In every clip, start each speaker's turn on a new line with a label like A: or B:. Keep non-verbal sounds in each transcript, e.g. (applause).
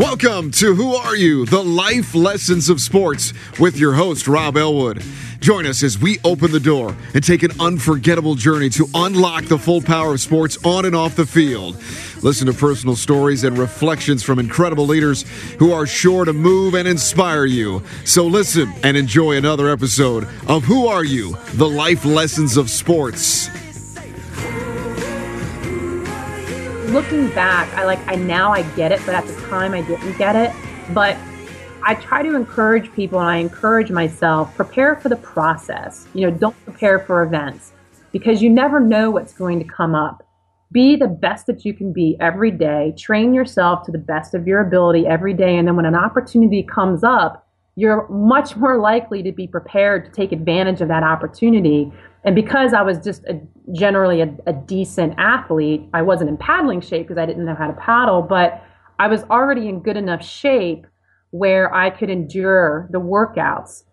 A: Welcome to Who Are You? The Life Lessons of Sports with your host, Rob Elwood. Join us as we open the door and take an unforgettable journey to unlock the full power of sports on and off the field. Listen to personal stories and reflections from incredible leaders who are sure to move and inspire you. So listen and enjoy another episode of Who Are You? The Life Lessons of Sports.
B: Looking back, I like I now I get it, but at the time I didn't get it. But I try to encourage people and I encourage myself, prepare for the process. You know, don't prepare for events because you never know what's going to come up. Be the best that you can be every day. Train yourself to the best of your ability every day. And then when an opportunity comes up, you're much more likely to be prepared to take advantage of that opportunity and because I was just a, generally a, a, decent athlete, I wasn't in paddling shape because I didn't know how to paddle, but I was already in good enough shape where I could endure the workouts.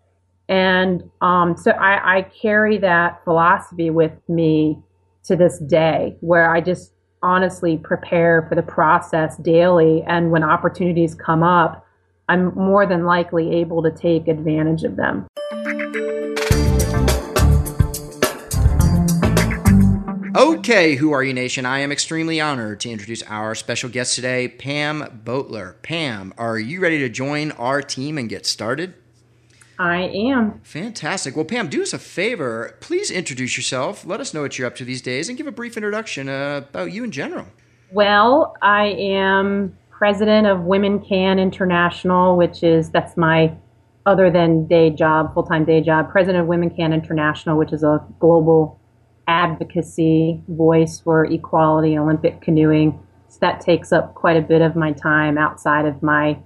B: And um, so I, I carry that philosophy with me to this day, where I just honestly prepare for the process daily. And when opportunities come up, I'm more than likely able to take advantage of them.
C: Okay, Who Are You Nation? I am extremely honored to introduce our special guest today, Pam Boteler. Pam, are you ready to join our team and get started?
B: I am.
C: Fantastic. Well, Pam, do us a favor. Please introduce yourself. Let us know what you're up to these days and give a brief introduction uh, about you in general.
B: Well, I am president of WomenCAN International, which is that's my other than day job, full time day job, president of WomenCAN International, which is a global advocacy voice for equality Olympic canoeing. So that takes up quite a bit of my time outside of my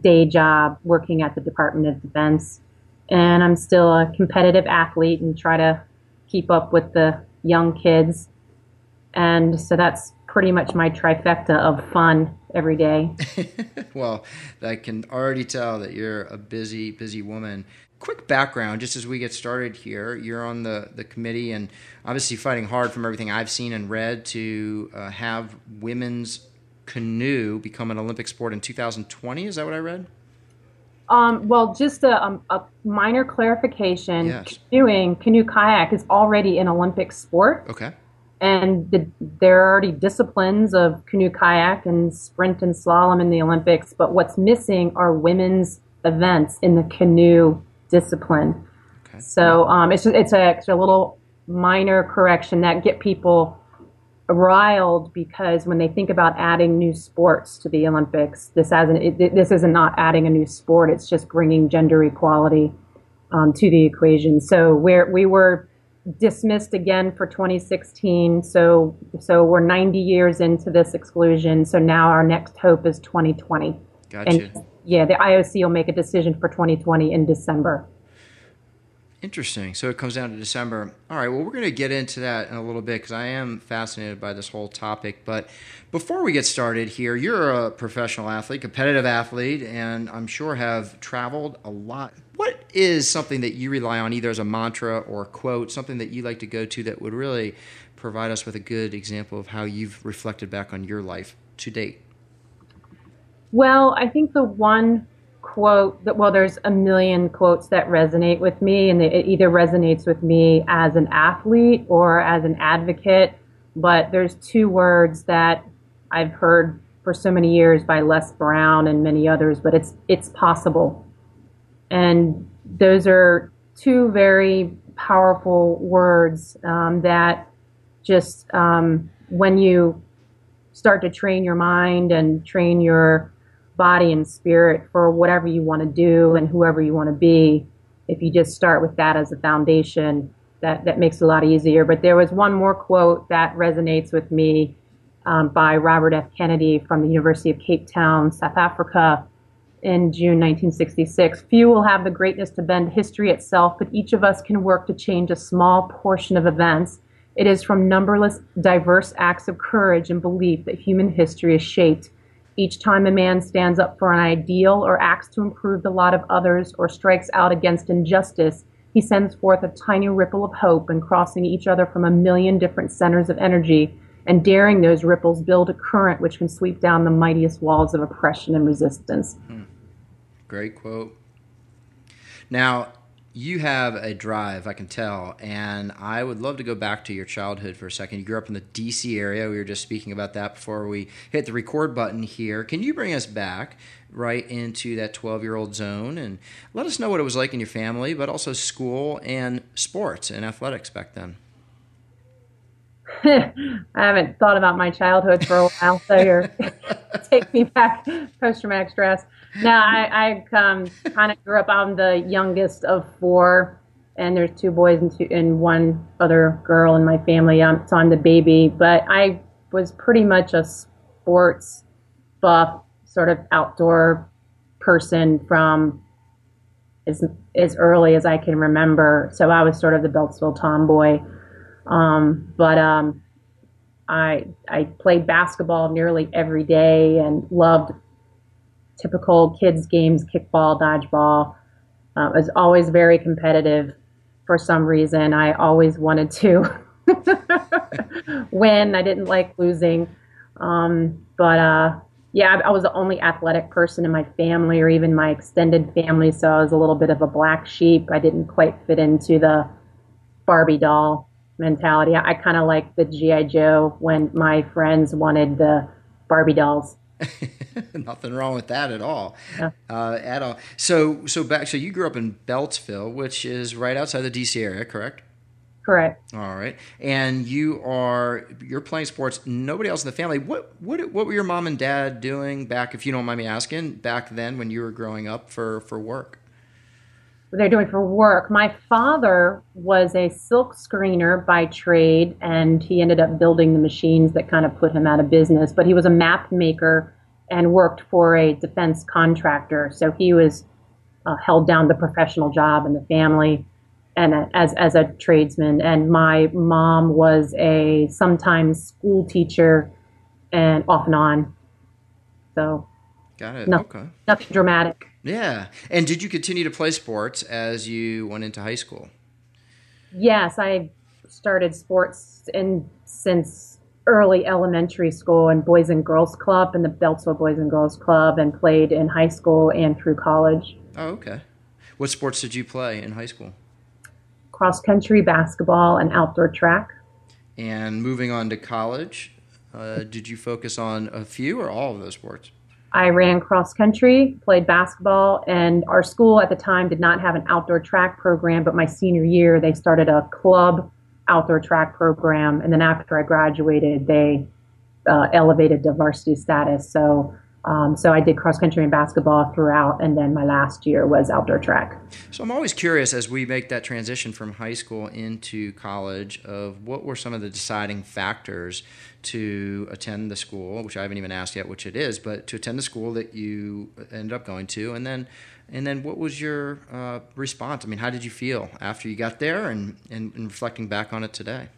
B: day job working at the Department of Defense. And I'm still a competitive athlete and try to keep up with the young kids. And so that's pretty much my trifecta of fun every day. (laughs)
C: well, I can already tell that you're a busy, busy woman quick background just as we get started here. You're on the, the committee and obviously fighting hard from everything i've seen and read to uh, have women's canoe become an olympic sport in 2020 is that what i read?
B: Um, well just a, um, a minor clarification. Yes. canoeing canoe kayak is already an olympic sport.
C: Okay.
B: And the, there are already disciplines of canoe kayak and sprint and slalom in the olympics. But what's missing are women's events in the canoe discipline. Okay. So um, it's it's a, it's a little minor correction that get people riled because when they think about adding new sports to the Olympics, this as an, it, this is not adding a new sport. It's just bringing gender equality um, to the equation. So where we were dismissed again for 2016. So so we're 90 years into this exclusion. So now our next hope is 2020.
C: Gotcha. And
B: yeah, the IOC will make a decision for 2020 in December.
C: Interesting. So it comes down to December. All right. Well, we're going to get into that in a little bit because I am fascinated by this whole topic. But before we get started here, you're a professional athlete, competitive athlete, and I'm sure have traveled a lot. What is something that you rely on, either as a mantra or a quote, something that you like to go to that would really provide us with a good example of how you've reflected back on your life to date?
B: Well, I think the one quote that well there's a million quotes that resonate with me and it either resonates with me as an athlete or as an advocate but there's two words that I've heard for so many years by Les Brown and many others but it's it's possible. And those are two very powerful words um, that just um, when you start to train your mind and train your body and spirit for whatever you want to do and whoever you want to be. If you just start with that as a foundation, that, that makes it a lot easier. But there was one more quote that resonates with me um, by Robert F. Kennedy from the University of Cape Town, South Africa, in June 1966. Few will have the greatness to bend history itself, but each of us can work to change a small portion of events. It is from numberless diverse acts of courage and belief that human history is shaped. Each time a man stands up for an ideal or acts to improve the lot of others or strikes out against injustice, he sends forth a tiny ripple of hope and crossing each other from a million different centers of energy. and daring those ripples build a current which can sweep down the mightiest walls of oppression and resistance. Hmm.
C: Great quote. Now, you have a drive, I can tell, and I would love to go back to your childhood for a second. You grew up in the DC area. We were just speaking about that before we hit the record button here. Can you bring us back right into that 12 year old zone and let us know what it was like in your family, but also school and sports and athletics back then? (laughs)
B: I haven't thought about my childhood for a while, so you're (laughs) (laughs) take me back post traumatic stress. No, I, I um, kind of grew up. I'm the youngest of four, and there's two boys and two and one other girl in my family. Um, so I'm the baby, but I was pretty much a sports buff, sort of outdoor person from as as early as I can remember. So I was sort of the Beltsville tomboy. Um, but um, I I played basketball nearly every day and loved typical kids games, kickball, dodgeball. Uh, was always very competitive for some reason. I always wanted to (laughs) win. I didn't like losing. Um, but uh, yeah, I, I was the only athletic person in my family or even my extended family, so I was a little bit of a black sheep. I didn't quite fit into the Barbie doll mentality. I, I kind of like the GI Joe when my friends wanted the Barbie dolls. (laughs)
C: Nothing wrong with that at all. Yeah. Uh, at all. So, so back. So you grew up in Beltsville, which is right outside the DC area, correct?
B: Correct.
C: All right. And you are you're playing sports. Nobody else in the family. What what what were your mom and dad doing back, if you don't mind me asking, back then when you were growing up for for work?
B: They're doing for work. My father was a silk screener by trade, and he ended up building the machines that kind of put him out of business. But he was a map maker and worked for a defense contractor, so he was uh, held down the professional job in the family and uh, as as a tradesman. And my mom was a sometimes school teacher, and off and on. So,
C: got it. Nothing, okay,
B: nothing dramatic.
C: Yeah. And did you continue to play sports as you went into high school?
B: Yes, I started sports in since early elementary school in Boys and Girls Club and the Beltsville Boys and Girls Club and played in high school and through college.
C: Oh, okay. What sports did you play in high school?
B: Cross country, basketball, and outdoor track.
C: And moving on to college, uh, did you focus on a few or all of those sports?
B: I ran cross country, played basketball, and our school at the time did not have an outdoor track program. But my senior year, they started a club outdoor track program, and then after I graduated, they uh, elevated to varsity status. So um, so I did cross country and basketball throughout, and then my last year was outdoor track.
C: So I'm always curious as we make that transition from high school into college of what were some of the deciding factors to attend the school, which I haven't even asked yet which it is, but to attend the school that you ended up going to, and then and then what was your uh, response? I mean, how did you feel after you got there, and, and, and reflecting back on it today?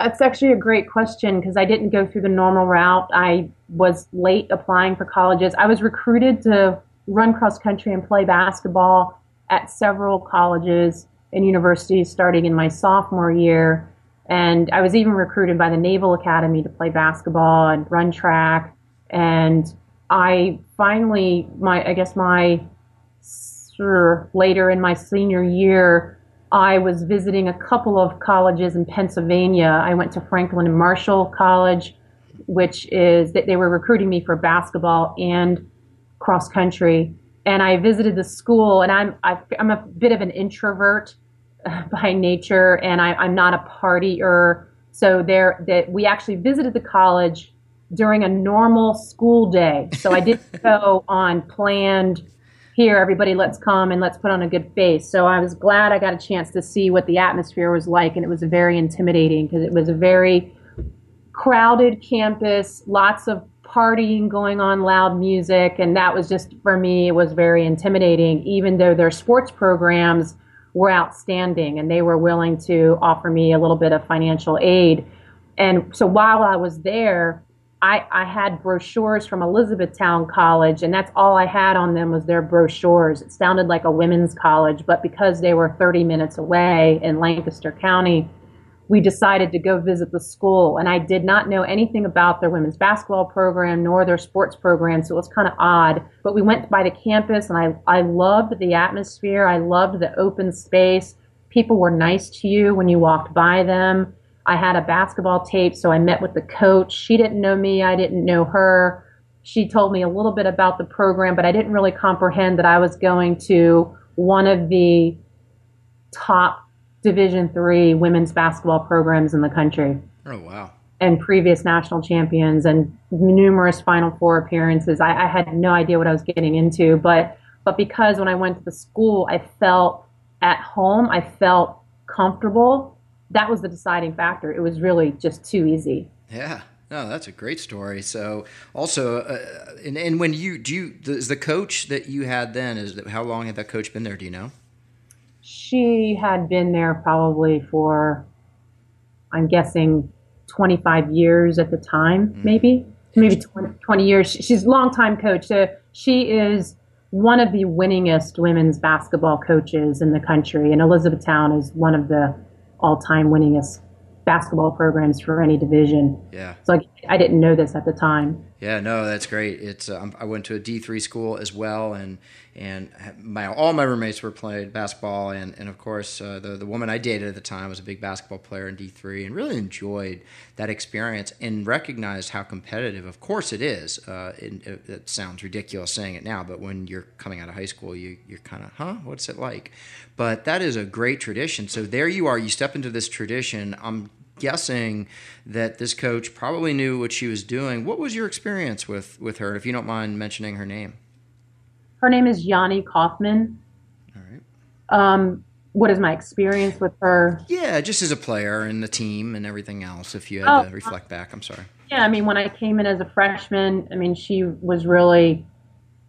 B: It's actually a great question because I didn't go through the normal route. I was late applying for colleges. I was recruited to run cross country and play basketball at several colleges and universities starting in my sophomore year. And I was even recruited by the Naval Academy to play basketball and run track. And I finally, my I guess my later in my senior year, I was visiting a couple of colleges in Pennsylvania. I went to Franklin and Marshall College, which is that they were recruiting me for basketball and cross country. And I visited the school, and I'm I, am i am a bit of an introvert (laughs) by nature, and I, I'm not a partier. So there, that we actually visited the college during a normal school day. So I didn't (laughs) go on planned here, everybody, let's come and let's put on a good face. So I was glad I got a chance to see what the atmosphere was like, and it was very intimidating because it was a very crowded campus, lots of partying going on, loud music, and that was just for me, it was very intimidating, even though their sports programs were outstanding and they were willing to offer me a little bit of financial aid. And so while I was there, I, I had brochures from Elizabethtown College, and that's all I had on them was their brochures. It sounded like a women's college, but because they were 30 minutes away in Lancaster County, we decided to go visit the school. And I did not know anything about their women's basketball program nor their sports program, so it was kind of odd. But we went by the campus, and I, I loved the atmosphere. I loved the open space. People were nice to you when you walked by them. I had a basketball tape, so I met with the coach. She didn't know me, I didn't know her. She told me a little bit about the program, but I didn't really comprehend that I was going to one of the top Division three women's basketball programs in the country.
C: Oh wow!
B: And previous national champions and numerous Final Four appearances. I, I had no idea what I was getting into, but but because when I went to the school, I felt at home. I felt comfortable. That was the deciding factor. It was really just too easy.
C: Yeah. No, that's a great story. So, also, uh, and, and when you do, you, is the coach that you had then is that, how long had that coach been there? Do you know?
B: she had been there probably for, I'm guessing, 25 years at the time, mm-hmm. maybe, maybe 20, 20, years. She's a longtime coach. So she is one of the winningest women's basketball coaches in the country, and Elizabethtown is one of the all-time winningest basketball programs for any division.
C: Yeah.
B: So I, I didn't know this at the time.
C: Yeah, no, that's great. It's uh, I went to a D three school as well, and and my all my roommates were playing basketball, and and of course uh, the the woman I dated at the time was a big basketball player in D three, and really enjoyed that experience and recognized how competitive. Of course, it is. Uh, it, it, sounds ridiculous saying it now, but when you're coming out of high school, you you're kind of huh, what's it like? But that is a great tradition. So there you are. You step into this tradition. I'm guessing that this coach probably knew what she was doing. What was your experience with with her, if you don't mind mentioning her name?
B: Her name is Yvonne Kauffman. All right. Um, what is my experience with her?
C: Yeah, just as a player and the team and everything else. If you had oh, to reflect back, I'm sorry.
B: Yeah, I mean, when I came in as a freshman, I mean, she was really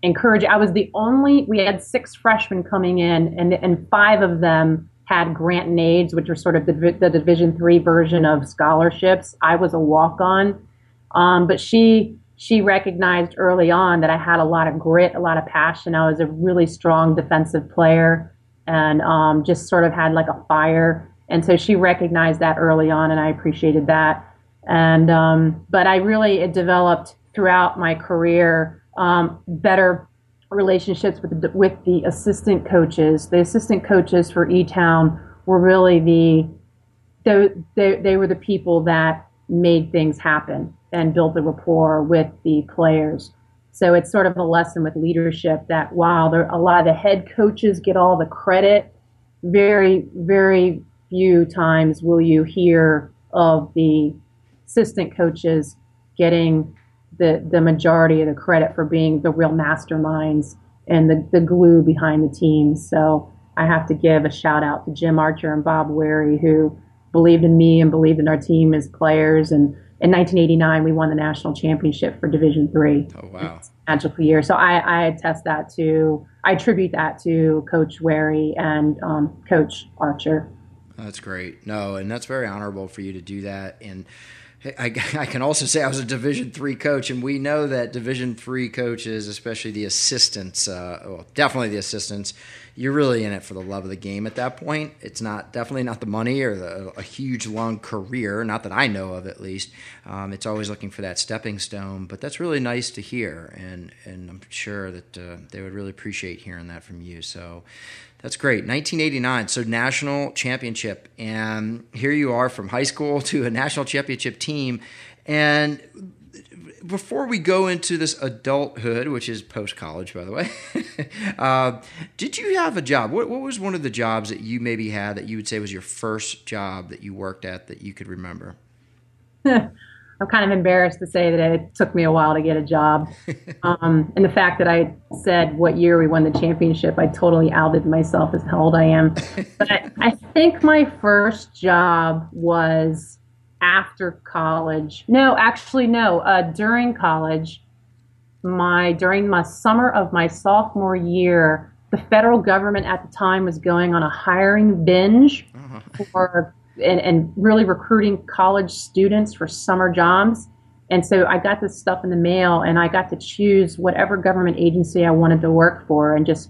B: encouraging. I was the only. We had six freshmen coming in, and and five of them had grant and aids, which are sort of the, the Division three version of scholarships. I was a walk on, um, but she she recognized early on that I had a lot of grit, a lot of passion. I was a really strong defensive player, and um, just sort of had like a fire. And so she recognized that early on, and I appreciated that. And um, but I really it developed throughout my career um, better relationships with the, with the assistant coaches. The assistant coaches for E Town were really the they, they, they were the people that made things happen and built the rapport with the players. So it's sort of a lesson with leadership that while there, a lot of the head coaches get all the credit, very very few times will you hear of the assistant coaches getting the, the majority of the credit for being the real masterminds and the, the glue behind the team. So I have to give a shout out to Jim Archer and Bob Wary who believed in me and believed in our team as players. And in 1989, we won the national championship for Division Three.
C: Oh wow!
B: Magical year. So I, I attest that to I attribute that to Coach Wary and um, Coach Archer.
C: That's great. No, and that's very honorable for you to do that. And I, (laughs) I, can also say I was a Division three coach, and we know that Division three coaches, especially the assistants, uh, well, definitely the assistants, you're really in it for the love of the game at that point. It's not definitely not the money or the, a huge long career, not that I know of at least. Um, it's always looking for that stepping stone, but that's really nice to hear, and and I'm sure that uh, they would really appreciate hearing that from you. So that's great. 1989, so national championship. And here you are from high school (laughs) to a national championship team. And before we go into this adulthood, which is post college, by the way, (laughs) uh, did you have a job? What, what, was one of the jobs that you maybe had that you would say was your first job that you worked at that you could remember? (laughs)
B: I'm kind of embarrassed to say that it took me a while to get a job. (laughs) Um, and the fact that I said what year we won the championship, I totally outed myself as how old I am. (laughs) but I, I think my first job was after college. No, actually, no. Uh, during college, my during my summer of my sophomore year, the federal government at the time was going on a hiring binge uh-huh. for and, and really recruiting college students for summer jobs. And so I got this stuff in the mail and I got to choose whatever government agency I wanted to work for and just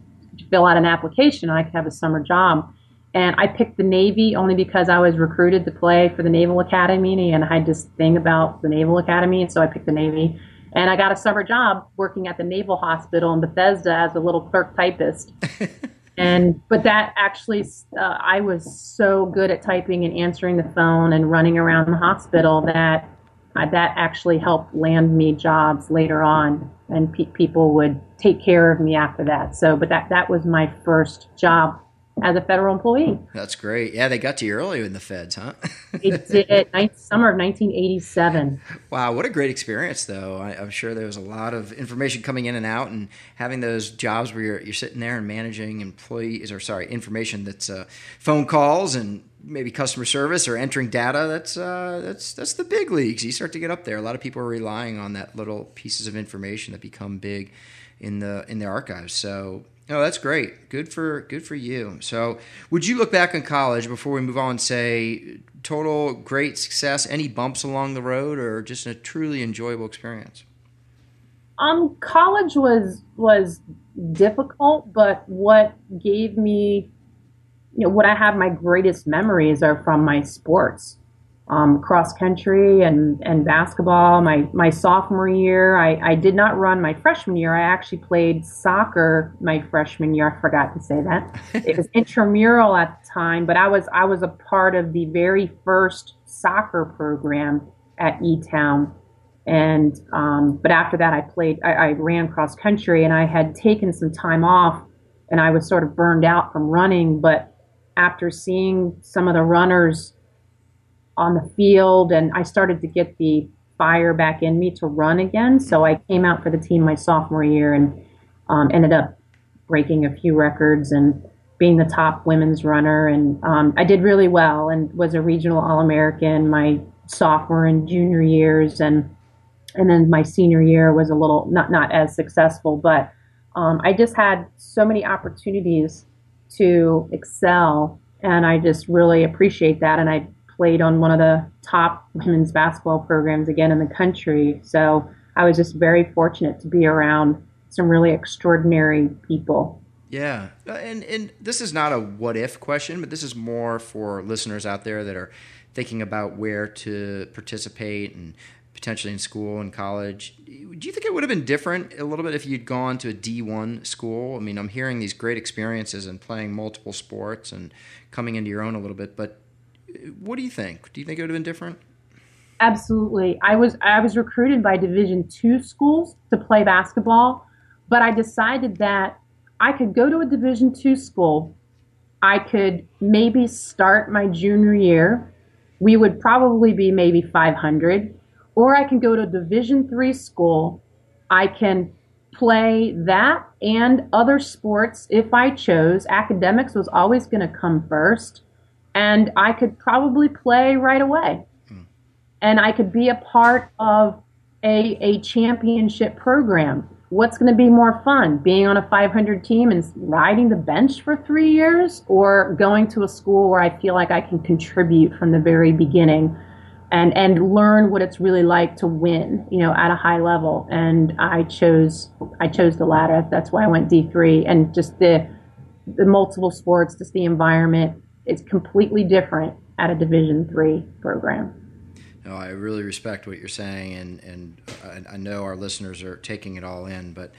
B: fill out an application and I could have a summer job. And I picked the Navy only because I was recruited to play for the Naval Academy, and I had this thing about the Naval Academy, and so I picked the Navy. And I got a summer job working at the Naval Hospital in Bethesda as a little clerk typist. (laughs) and but that actually, uh, I was so good at typing and answering the phone and running around the hospital that uh, that actually helped land me jobs later on, and pe- people would take care of me after that. So, but that that was my first job as a federal employee.
C: That's great. Yeah, they got to you early in the feds, huh?
B: they did. (laughs) Summer of 1987.
C: Wow, what a great experience, though. I, am sure there was a lot of information coming in and out, and having those jobs where you're, you're sitting there and managing employees, or sorry, information that's uh, phone calls and maybe customer service or entering data. That's uh, that's that's the big leagues. You start to get up there. A lot of people are relying on that little pieces of information that become big in the in the archives. So Oh, that's great. Good for good for you. So, would you look back on college before we move on say total great success? Any bumps along the road, or just a truly enjoyable experience?
B: Um, college was was difficult, but what gave me, you know, what I have my greatest memories are from my sports um, cross country and, and basketball. My, my sophomore year, I, I did not run my freshman year. I actually played soccer my freshman year. I forgot to say that. it was (laughs) intramural at the time, but I was I was a part of the very first soccer program at E Town. And um, but after that, I played. I, I ran cross country, and I had taken some time off, and I was sort of burned out from running. But after seeing some of the runners on the field, and I started to get the fire back in me to run again. So I came out for the team my sophomore year and um, ended up breaking a few records and being the top women's runner. And um, I did really well and was a regional All American my sophomore and junior years, and and then my senior year was a little not not as successful, but um, I just had so many opportunities to excel, and I just really appreciate that. And I played on one of the top women's basketball programs again in the country. So I was just very fortunate to be around some really extraordinary people.
C: Yeah, uh, and and this is not a what if question, but this is more for listeners out there that are thinking about where to participate and potentially in school and college. Do you think it would have been different a little bit if you'd gone to a D1 school? I mean, I'm hearing these great experiences and playing multiple sports and coming into your own a little bit, but what do you think? Do you think it would have been different?
B: Absolutely. I was I was recruited by Division two schools to play basketball, but I decided that I could go to a Division two school. I could maybe start my junior year. We would probably be maybe 500, or I can go to a Division three school. I can play that and other sports if I chose. Academics was always going to come first and I could probably play right away. Hmm. And I could be a part of a, a championship program. What's going to be more fun, being on a 500 team and riding the bench for three years, or going to a school where I feel like I can contribute from the very beginning and, and learn what it's really like to win, you know, at a high level? And I chose I chose the latter. That's why I went D3, and just the the multiple sports, just the environment, it's completely different at a Division three program.
C: No, I really respect what you're saying, and and I know our listeners are taking it all in, but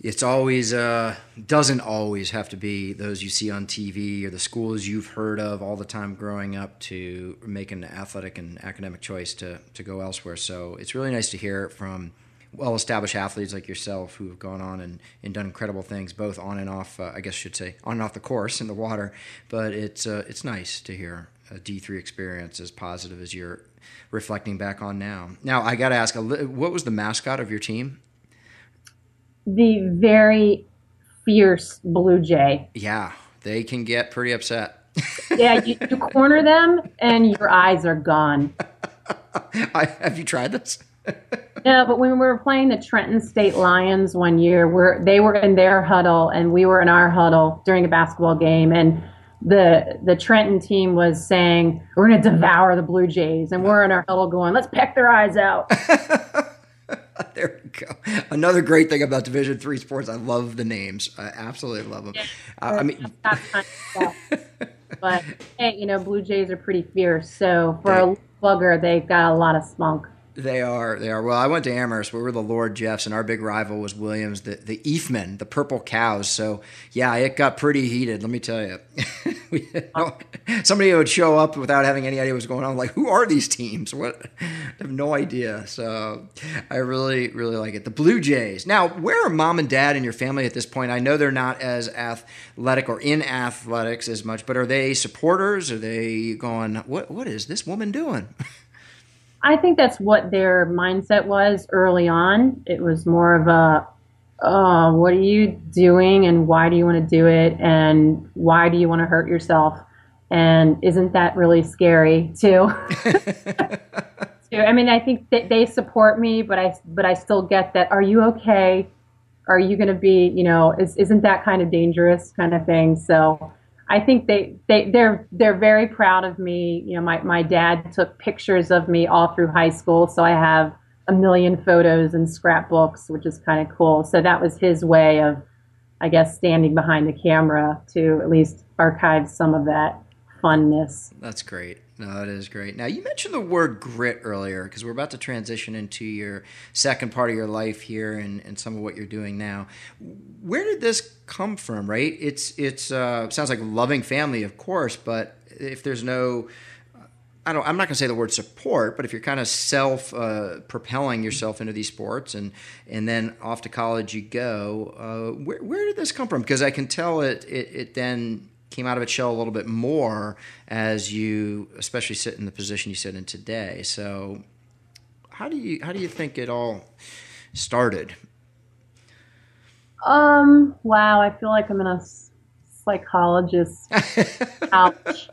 C: it's always uh, doesn't always have to be those you see on TV or the schools you've heard of all the time growing up to make an athletic and academic choice to to go elsewhere. So it's really nice to hear from well established athletes like yourself who have gone on and, and done incredible things both on and off uh, I guess I should say on and off the course in the water. But it's uh, it's nice to hear a D3 experience as positive as you're reflecting back on now. Now I got to ask what was the mascot of your team?
B: The very fierce blue jay.
C: Yeah they can get pretty upset. (laughs)
B: Yeah you, you corner them and your eyes are gone. (laughs)
C: I, have you tried this (laughs)
B: no, but when we were playing the Trenton State Lions one year, where they were in their huddle and we were in our huddle during a basketball game, and the the Trenton team was saying, "We're going to devour the Blue Jays," and we're in our huddle going, "Let's peck their eyes out." (laughs)
C: there we go. Another great thing about Division Three sports, I love the names. I absolutely love them. Yeah, uh, I mean, (laughs)
B: but hey, you know, Blue Jays are pretty fierce. So for a bugger, they've got a lot of spunk.
C: They are. They are. Well, I went to Amherst. We were the Lord Jeffs, and our big rival was Williams, the the Ephmen, the Purple Cows. So yeah, it got pretty heated. Let me tell you. (laughs) somebody would show up without having any idea what was going on. Like, who are these teams? What? I have no idea. So I really, really like it. The Blue Jays. Now, where are mom and dad and your family at this point? I know they're not as athletic or in athletics as much, but are they supporters? Are they going? What? What is this woman doing? (laughs)
B: I think that's what their mindset was early on. It was more of a, oh, what are you doing and why do you want to do it and why do you want to hurt yourself? And isn't that really scary (laughs) too? I mean, I think that they support me, but I but I still get that. Are you okay? Are you going to be, you know, is, isn't that kind of dangerous kind of thing? So I think they, they they're they're very proud of me. You know, my, my dad took pictures of me all through high school, so I have a million photos and scrapbooks, which is kind of cool. So that was his way of, I guess, standing behind the camera to at least archive some of that funness.
C: That's great. No, that is great. Now, you mentioned the word grit earlier because we're about to transition into your second part of your life here and, and some of what you're doing now. Where did this come from, right? It's it's uh, sounds like loving family, of course, but if there's no I don't, I'm not going to say the word support, but if you're kind of self uh, propelling yourself into these sports and and then off to college you go, uh, where, where did this come from? Because I can tell it, it, it then came out of its shell a little bit more as you, especially sit in the position you sit in today. So, how do you how do you think it all started?
B: Um. Wow. I feel like I'm in a psychologist (laughs) couch.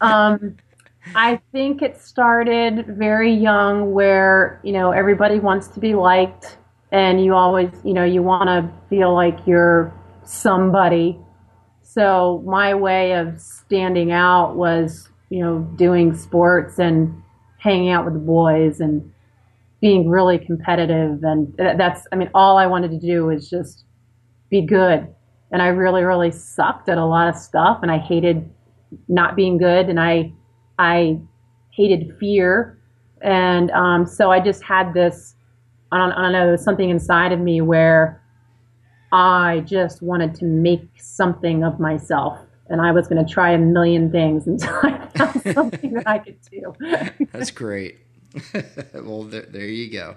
B: um. I think it started very young, where you know everybody wants to be liked, and you always, you know, you want to feel like you're somebody so my way of standing out was, you know, doing sports and hanging out with the boys and being really competitive. And that's, I mean, all I wanted to do was just be good. And I really, really sucked at a lot of stuff and I hated not being good and I, I hated fear. And um, so I just had this, I don't, I don't know, something inside of me where I just wanted to make something of myself. And I was going to try a million things until I (laughs) found something that I could do. (laughs)
C: That's great. (laughs) well, there, there you go.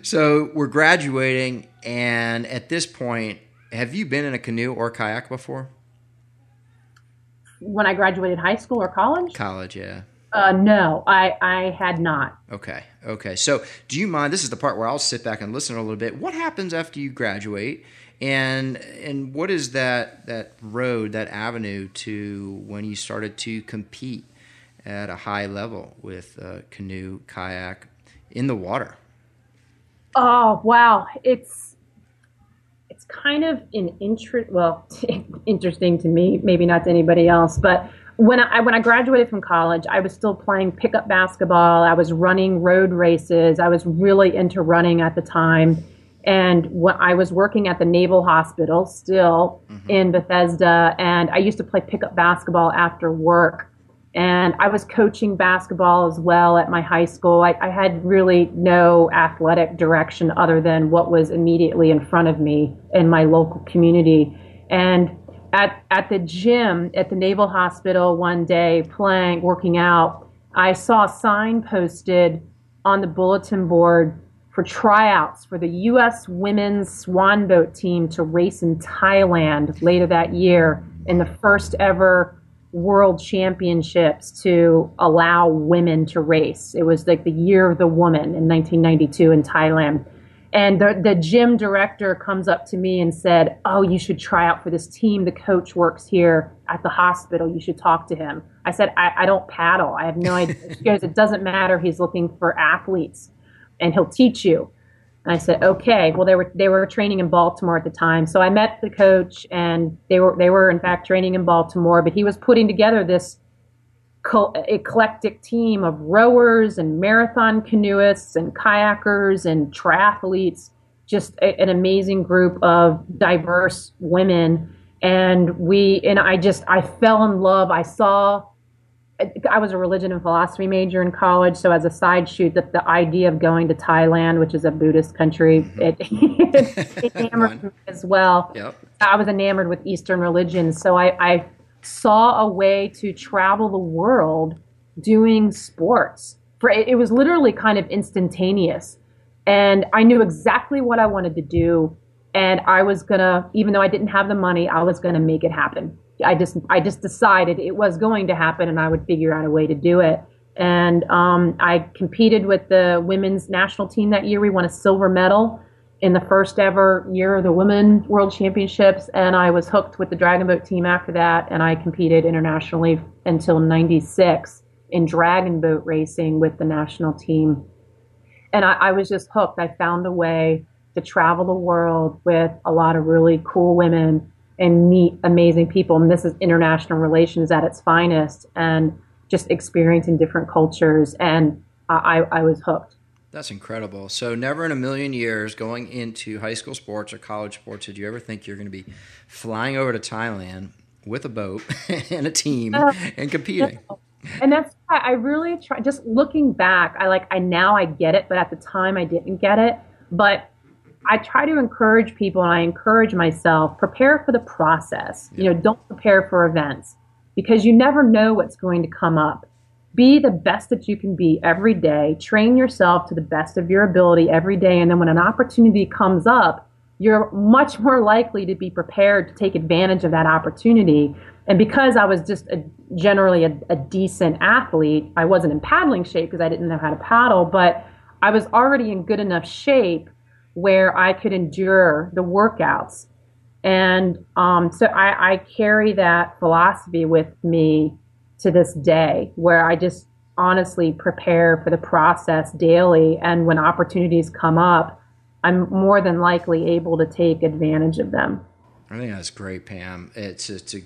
C: So we're graduating, and at this point, have you been in a canoe or kayak before?
B: When I graduated high school or college?
C: College, yeah.
B: Uh, no, I, I had not.
C: Okay, okay. So, do you mind? This is the part where I'll sit back and listen a little bit. What happens after you graduate? And and what is that that road that avenue to when you started to compete at a high level with uh, canoe kayak in the water
B: oh wow it's it's kind of an interest well (laughs) interesting to me maybe not to anybody else but when I when I graduated from college, I was still playing pickup basketball. I was running road races. I was really into running at the time and when I was working at the Naval Hospital still mm-hmm. in Bethesda, and I used to play pickup basketball after work. And I was coaching basketball as well at my high school. I, I had really no athletic direction other than what was immediately in front of me in my local community. And at, at the gym at the Naval Hospital one day, playing, working out, I saw a sign posted on the bulletin board for tryouts for the U.S. women's swan boat team to race in Thailand later that year in the first ever world championships to allow women to race. It was like the year of the woman in 1992 in Thailand. And the, the gym director comes up to me and said, Oh, you should try out for this team. The coach works here at the hospital. You should talk to him. I said, I, I don't paddle. I have no idea. She goes, It doesn't matter. He's looking for athletes and he'll teach you. And I said, okay. Well, they were they were training in Baltimore at the time, so I met the coach, and they were they were in fact training in Baltimore. But he was putting together this co- eclectic team of rowers and marathon canoeists and kayakers and triathletes, just a, an amazing group of diverse women. and we and I just I fell in love. I saw I was a religion and philosophy major in college, so as a side shoot, that the idea of going to Thailand, which is a Buddhist country, mm-hmm. it, (laughs) it (laughs) enamored me as well. Yep. I was enamored with Eastern religions, so I, I saw a way to travel the world doing sports. For it, it was literally kind of instantaneous, and I knew exactly what I wanted to do, and I was gonna, even though I didn't have the money, I was gonna make it happen. I just I just decided it was going to happen, and I would figure out a way to do it. And um, I competed with the women's national team that year. We won a silver medal in the first ever year of the Women World Championships, and I was hooked with the Dragon Boat team after that. And I competed internationally until '96 in dragon boat racing with the national team. And I, I was just hooked. I found a way to travel the world with a lot of really cool women and meet amazing people. And this is international relations at its finest and just experiencing different cultures. And I, I was hooked.
C: That's incredible. So, never in a million years going into high school sports or college sports did you ever think you're going to be flying over to Thailand with a boat (laughs) and a team uh, and competing?
B: No. And that's why I really try. Just looking back, I like I now I get it, but at the time I didn't get it. But I try to encourage people and I encourage myself prepare for the process. Yeah. You know, don't prepare for events because you never know what's going to come up. Be the best that you can be every day. Train yourself to the best of your ability every day. And then when an opportunity comes up, you're much more likely to be prepared to take advantage of that opportunity. And because I was just a, generally a, a decent athlete, I wasn't in paddling shape because I didn't know how to paddle, but I was already in good enough shape where I could endure the workouts. And um, so I, I carry that philosophy with me to this day, where I just honestly prepare for the process daily. And when opportunities come up, I'm more than likely able to take advantage of them.
C: I think that's great, Pam. It's it's a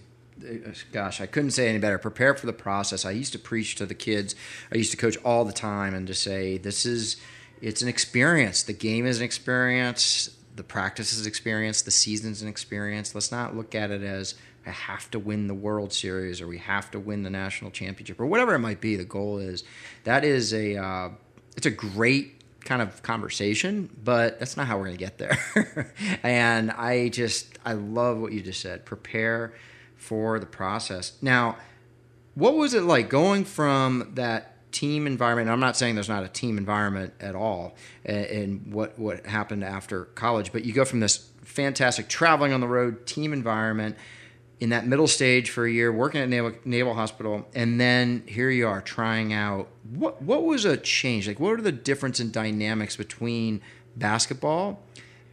C: gosh, I couldn't say any better. Prepare for the process. I used to preach to the kids. I used to coach all the time and to say, this is it's an experience. The game is an experience. The practice is an experience. The season's an experience. Let's not look at it as I have to win the World Series or we have to win the national championship or whatever it might be. The goal is that is a uh, it's a great kind of conversation, but that's not how we're going to get there. (laughs) and I just I love what you just said. Prepare for the process. Now, what was it like going from that team environment. I'm not saying there's not a team environment at all in what what happened after college, but you go from this fantastic traveling on the road team environment in that middle stage for a year, working at Naval, Naval Hospital, and then here you are trying out. What what was a change? Like, what are the difference in dynamics between basketball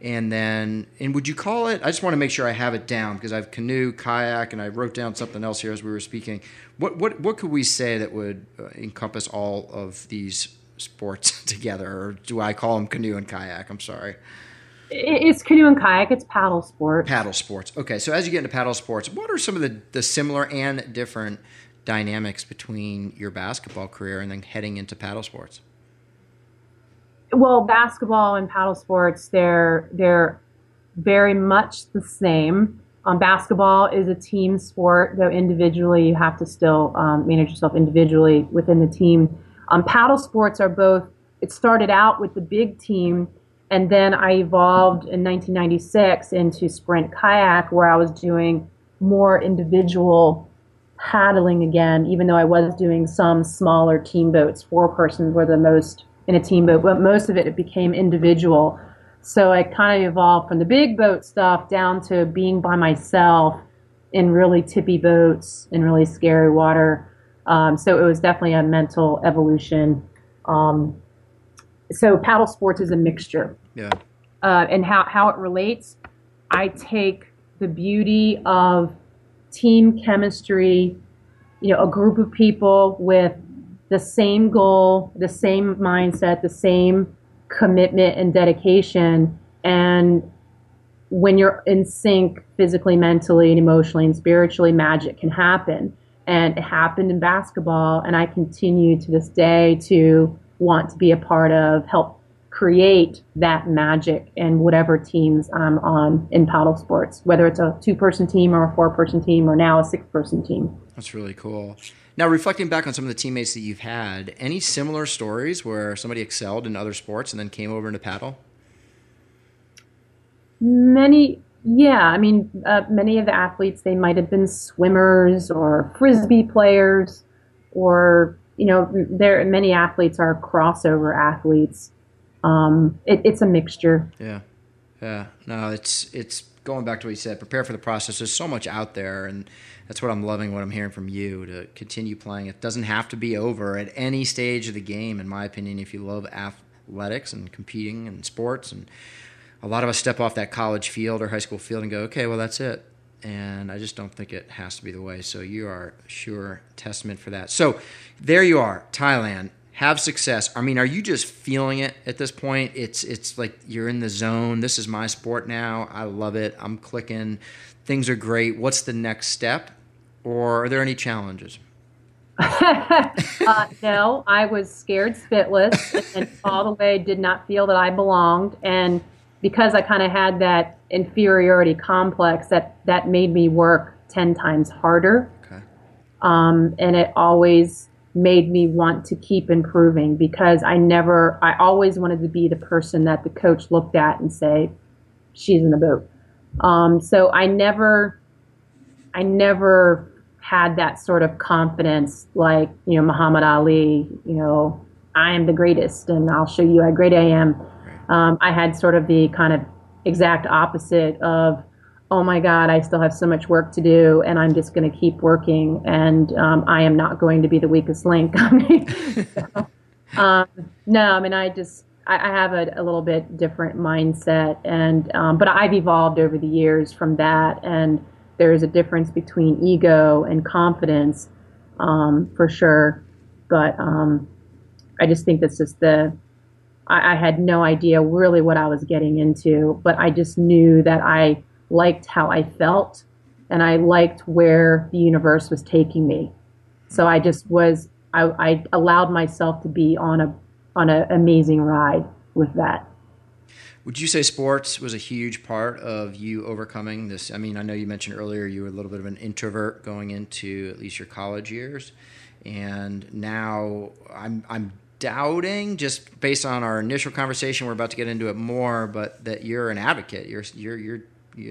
C: and then and would you call it? I just want to make sure I have it down because I've canoe, kayak, and I wrote down something else here as we were speaking. What what what could we say that would uh, encompass all of these sports (laughs) together, or do I call them canoe and kayak? I'm sorry.
B: It's canoe and kayak. It's paddle sports.
C: Paddle sports. Okay, so as you get into paddle sports, what are some of the, the similar and different dynamics between your basketball career and then heading into paddle sports?
B: Well, basketball and paddle sports, they're they're very much the same. Um, basketball is a team sport, though individually you have to still um, manage yourself individually within the team. Um, paddle sports are both. It started out with the big team, and then I evolved in 1996 into sprint kayak, where I was doing more individual paddling again. Even though I was doing some smaller team boats, four persons were the most in a team boat, but most of it, it became individual. So I kind of evolved from the big boat stuff down to being by myself in really tippy boats in really scary water. Um, so it was definitely a mental evolution. Um, so paddle sports is a mixture.
C: Yeah.
B: Uh, and how, how it relates, I take the beauty of team chemistry, you know, a group of people with the same goal, the same mindset, the same commitment and dedication. And when you're in sync physically, mentally, and emotionally and spiritually, magic can happen. And it happened in basketball. And I continue to this day to want to be a part of, help create that magic in whatever teams I'm on in paddle sports, whether it's a two person team or a four person team or now a six person team.
C: That's really cool. Now, reflecting back on some of the teammates that you've had, any similar stories where somebody excelled in other sports and then came over into paddle?
B: Many, yeah. I mean, uh, many of the athletes, they might have been swimmers or frisbee players, or, you know, there many athletes are crossover athletes. Um, it, it's a mixture.
C: Yeah. Yeah. No, it's, it's going back to what you said, prepare for the process. There's so much out there, and that's what I'm loving. What I'm hearing from you to continue playing. It doesn't have to be over at any stage of the game, in my opinion. If you love athletics and competing and sports, and a lot of us step off that college field or high school field and go, okay, well that's it. And I just don't think it has to be the way. So you are sure testament for that. So there you are, Thailand have success. I mean, are you just feeling it at this point? It's it's like you're in the zone. This is my sport now. I love it. I'm clicking. Things are great. What's the next step? Or are there any challenges? (laughs)
B: uh, no, I was scared spitless and all the way did not feel that I belonged. And because I kind of had that inferiority complex, that that made me work ten times harder. Okay. Um, and it always made me want to keep improving because I never, I always wanted to be the person that the coach looked at and say, she's in the boat. Um, so I never, I never had that sort of confidence like, you know, Muhammad Ali, you know, I am the greatest and I'll show you how great I am. Um, I had sort of the kind of exact opposite of, oh my God, I still have so much work to do, and I'm just going to keep working, and um, I am not going to be the weakest link. (laughs) so, um, no, I mean, I just I, I have a, a, little bit different mindset, and um, but I've evolved over the years from that, and there is a difference between ego and confidence, um, for sure. But um, I just think that's just the I, I had no idea really what I was getting into, but I just knew that I liked how I felt and I liked where the universe was taking me. So I just was I, I allowed myself to be on a on an amazing ride with that.
C: Would you say sports was a huge part of you overcoming this? I mean, I know you mentioned earlier you were a little bit of an introvert going into at least your college years, and now I'm I'm doubting just based on our initial conversation. We're about to get into it more, but that you're an advocate. You're you're you're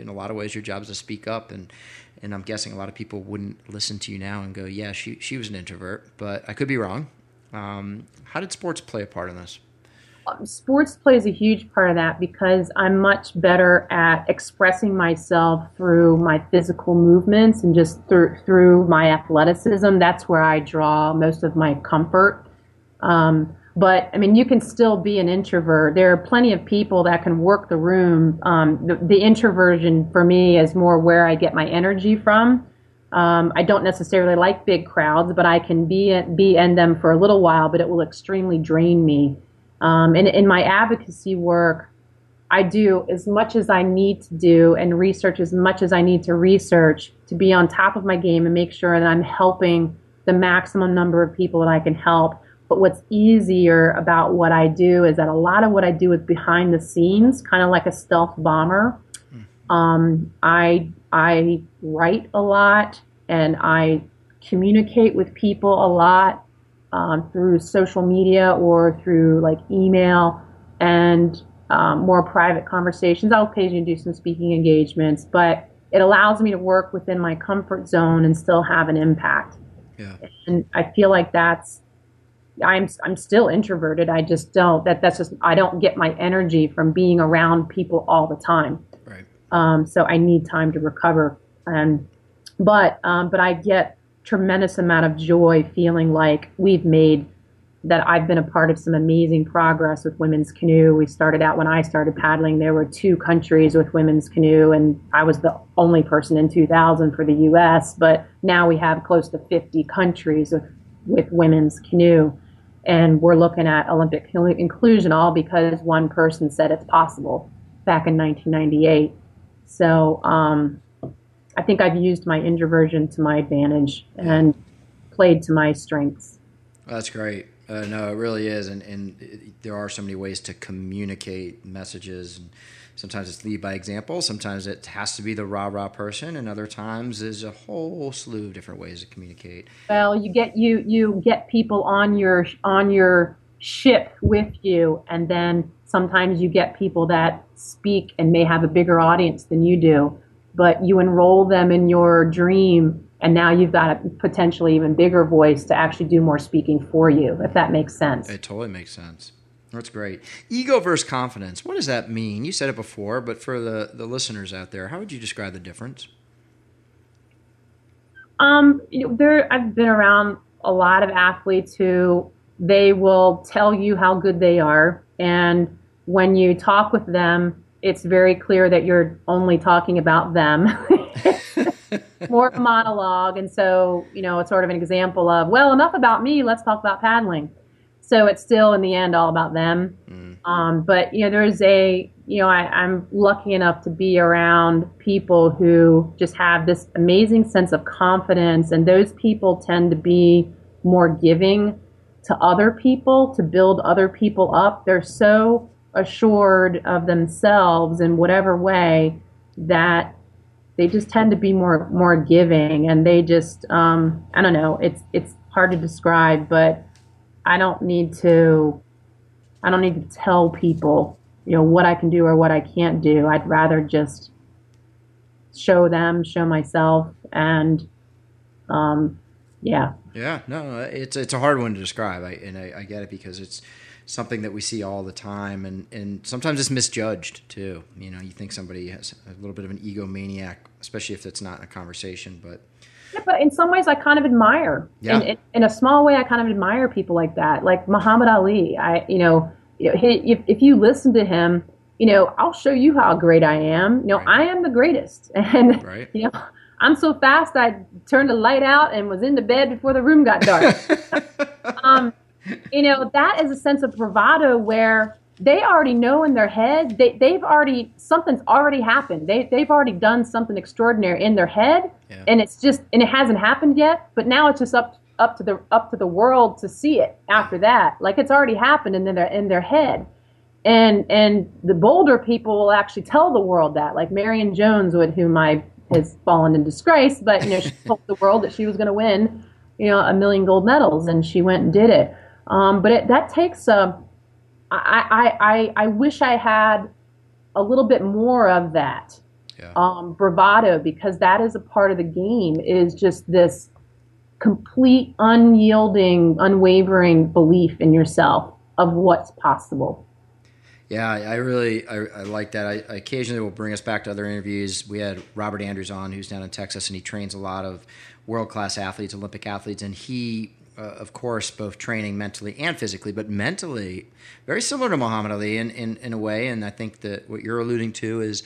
C: in a lot of ways your job is to speak up and and I'm guessing a lot of people wouldn't listen to you now and go, yeah, she she was an introvert, but I could be wrong. Um, how did sports play a part in this?
B: Um, sports plays a huge part of that because I'm much better at expressing myself through my physical movements and just through through my athleticism. That's where I draw most of my comfort. Um, but I mean, you can still be an introvert. There are plenty of people that can work the room. Um, the, the, introversion for me is more where I get my energy from. Um, I don't necessarily like big crowds, but I can be be in them for a little while, but it will extremely drain me. Um, and in my advocacy work, I do as much as I need to do and research as much as I need to research to be on top of my game and make sure that I'm helping the maximum number of people that I can help but what's easier about what I do is that a lot of what I do is behind the scenes, kind of like a stealth bomber. Hmm. Um, I I write a lot and I communicate with people a lot um, through social media or through like email and um, more private conversations. I'll occasionally do some speaking engagements, but it allows me to work within my comfort zone and still have an impact. Yeah. And I feel like that's I'm I'm still introverted. I just don't that that's just I don't get my energy from being around people all the time. Right. Um, so I need time to recover. And but um, but I get tremendous amount of joy feeling like we've made that I've been a part of some amazing progress with women's canoe. We started out when I started paddling. There were two countries with women's canoe, and I was the only person in 2000 for the U.S. But now we have close to 50 countries with with women's canoe and we're looking at Olympic inclusion all because one person said it's possible back in 1998. So um, I think I've used my introversion to my advantage and played to my strengths.
C: That's great. Uh, no, it really is, and and it, there are so many ways to communicate messages. And sometimes it's lead by example. Sometimes it has to be the rah rah person, and other times there's a whole slew of different ways to communicate.
B: Well, you get you you get people on your on your ship with you, and then sometimes you get people that speak and may have a bigger audience than you do, but you enroll them in your dream and now you've got a potentially even bigger voice to actually do more speaking for you if that makes sense.
C: It totally makes sense. That's great. Ego versus confidence. What does that mean? You said it before but for the, the listeners out there how would you describe the difference?
B: Um, you know, there i've been around a lot of athletes who they will tell you how good they are and when you talk with them it's very clear that you're only talking about them (laughs) more of a monologue. And so, you know, it's sort of an example of, well, enough about me, let's talk about paddling. So it's still in the end all about them. Mm. Um, but, you know, there's a, you know, I, I'm lucky enough to be around people who just have this amazing sense of confidence. And those people tend to be more giving to other people, to build other people up. They're so assured of themselves in whatever way that they just tend to be more more giving and they just um, I don't know it's it's hard to describe but I don't need to I don't need to tell people you know what I can do or what I can't do. I'd rather just show them show myself and um, yeah.
C: Yeah no it's it's a hard one to describe. I, and I, I get it because it's something that we see all the time, and, and sometimes it's misjudged too. You know, you think somebody has a little bit of an egomaniac, especially if it's not in a conversation, but.
B: Yeah, but in some ways, I kind of admire. Yeah. In, in, in, a small way, I kind of admire people like that, like Muhammad Ali. I, you know, if if you listen to him, you know, I'll show you how great I am. You know, right. I am the greatest, (laughs) and right. you know, I'm so fast I turned the light out and was in the bed before the room got dark. (laughs) um, you know, that is a sense of bravado where they already know in their head they, they've already something's already happened. They, they've already done something extraordinary in their head yeah. and it's just and it hasn't happened yet but now it's just up up to the up to the world to see it after that. Like it's already happened in their in their head. And and the bolder people will actually tell the world that like marion jones with whom i has fallen in disgrace but you know she (laughs) told the world that she was going to win you know a million gold medals and she went and did it um, but it, that takes a. I, I, I, I wish I had a little bit more of that yeah. um, bravado because that is a part of the game. Is just this complete, unyielding, unwavering belief in yourself of what's possible.
C: Yeah, I really I, I like that. I, I, occasionally will bring us back to other interviews. We had Robert Andrews on, who's down in Texas, and he trains a lot of world class athletes, Olympic athletes, and he uh, of course, both training mentally and physically, but mentally, very similar to Muhammad Ali in, in, in a way. And I think that what you're alluding to is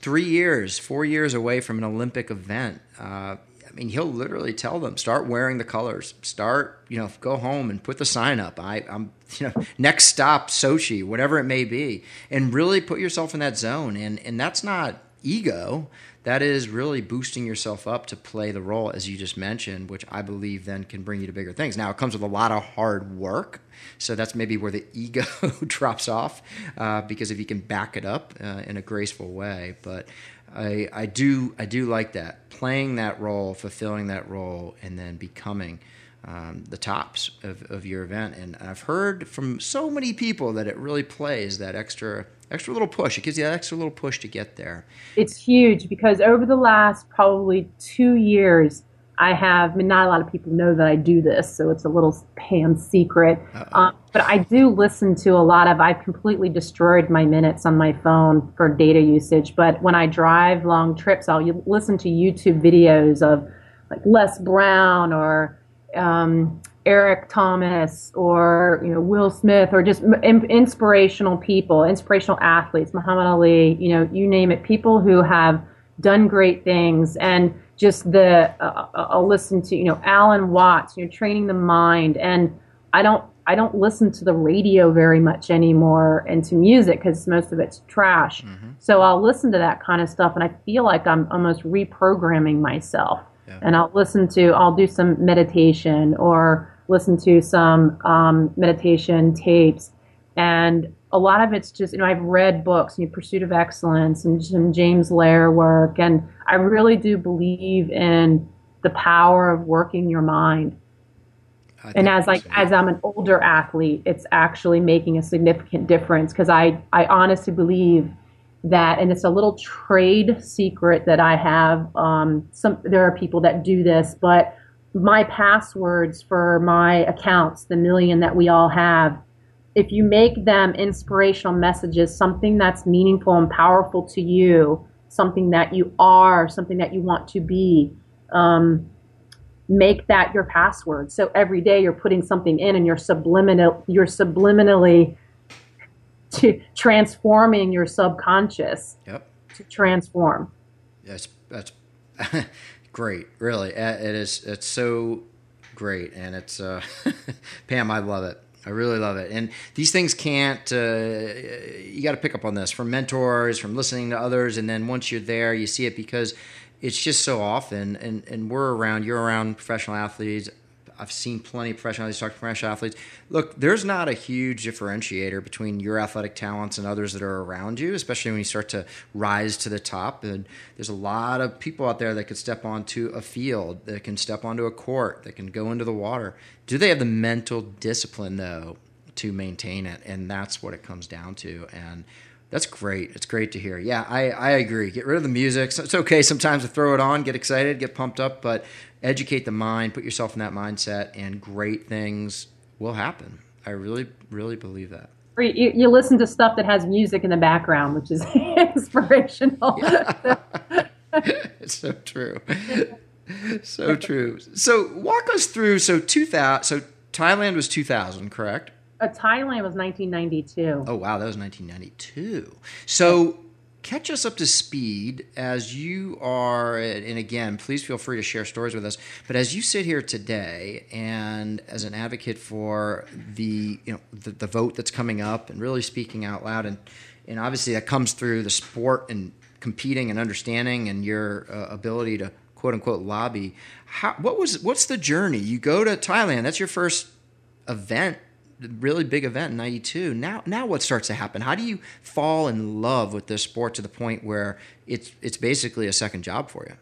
C: three years, four years away from an Olympic event. Uh, I mean, he'll literally tell them, start wearing the colors, start, you know, go home and put the sign up. I, I'm, you know, (laughs) next stop, Sochi, whatever it may be, and really put yourself in that zone. And, and that's not ego that is really boosting yourself up to play the role as you just mentioned which i believe then can bring you to bigger things. Now it comes with a lot of hard work so that's maybe where the (laughs) ego (laughs) drops off uh, because if you can back it up uh, in a graceful way. But I, I do I do like that. Playing that role fulfilling that role and then becoming um, the tops of, of your event and I've heard from so many people that it really plays that extra extra little push. It gives you that extra little push to get there.
B: It's huge because over the last probably two years, I have, I mean, not a lot of people know that I do this, so it's a little Pam secret. Um, but I do listen to a lot of, I've completely destroyed my minutes on my phone for data usage. But when I drive long trips, I'll listen to YouTube videos of like Les Brown or um, Eric Thomas or you know Will Smith or just inspirational people, inspirational athletes, Muhammad Ali, you know, you name it, people who have done great things and just the uh, uh, I'll listen to you know Alan Watts, you know, training the mind, and I don't I don't listen to the radio very much anymore and to music because most of it's trash. Mm-hmm. So I'll listen to that kind of stuff, and I feel like I'm almost reprogramming myself. Yeah. And I'll listen to I'll do some meditation or listen to some um, meditation tapes, and a lot of it's just you know I've read books, know, Pursuit of Excellence and some James Loehr work, and I really do believe in the power of working your mind. And as like as I'm an older athlete, it's actually making a significant difference because I I honestly believe that, and it's a little trade secret that I have. Um, some there are people that do this, but my passwords for my accounts, the million that we all have, if you make them inspirational messages, something that's meaningful and powerful to you, something that you are, something that you want to be, um, make that your password. So every day you're putting something in and you're subliminal, you're subliminally to transforming your subconscious
C: yep.
B: to transform.
C: That's that's (laughs) great. Really, it is. It's so great, and it's uh, (laughs) Pam. I love it. I really love it. And these things can't. Uh, you got to pick up on this from mentors, from listening to others, and then once you're there, you see it because it's just so often. And and we're around. You're around professional athletes. I've seen plenty of professional athletes talk to professional athletes. Look, there's not a huge differentiator between your athletic talents and others that are around you, especially when you start to rise to the top. And there's a lot of people out there that could step onto a field, that can step onto a court, that can go into the water. Do they have the mental discipline though to maintain it? And that's what it comes down to. And that's great. It's great to hear. Yeah, I, I agree. Get rid of the music. It's okay sometimes to throw it on, get excited, get pumped up, but educate the mind, put yourself in that mindset, and great things will happen. I really, really believe that.
B: You, you listen to stuff that has music in the background, which is (laughs) inspirational. (laughs)
C: it's so true. So true. So walk us through. So two thousand. So Thailand was two thousand, correct?
B: Uh, Thailand was 1992.
C: Oh wow, that was 1992. So catch us up to speed as you are and again please feel free to share stories with us but as you sit here today and as an advocate for the you know the, the vote that's coming up and really speaking out loud and and obviously that comes through the sport and competing and understanding and your uh, ability to quote unquote lobby How, what was what's the journey you go to thailand that's your first event really big event in 92 now now what starts to happen how do you fall in love with this sport to the point where it's it's basically a second job for you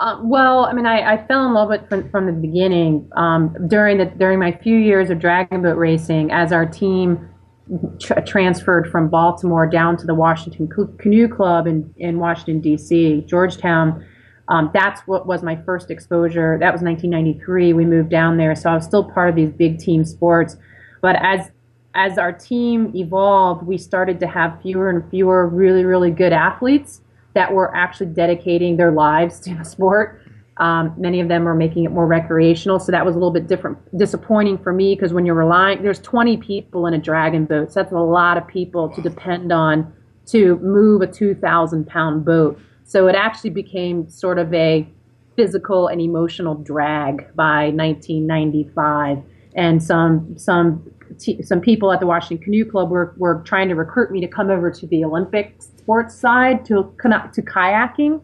B: uh, well, I mean, I, I, fell in love with it from, from the beginning. Um, during the during my few years of dragon boat racing, as our team tra- transferred from Baltimore down to the Washington Canoe Club in in Washington D.C., Georgetown, um, that's what was my first exposure. That was 1993. We moved down there, so I was still part of these big team sports. But as as our team evolved, we started to have fewer and fewer really really good athletes that were actually dedicating their lives to the sport. Um, many of them are making it more recreational, so that was a little bit different, disappointing for me because when you're relying, there's 20 people in a dragon boat, so that's a lot of people to depend on to move a 2,000 pound boat. So it actually became sort of a physical and emotional drag by 1995. And some some some people at the Washington Canoe Club were, were trying to recruit me to come over to the Olympic sports side to to kayaking.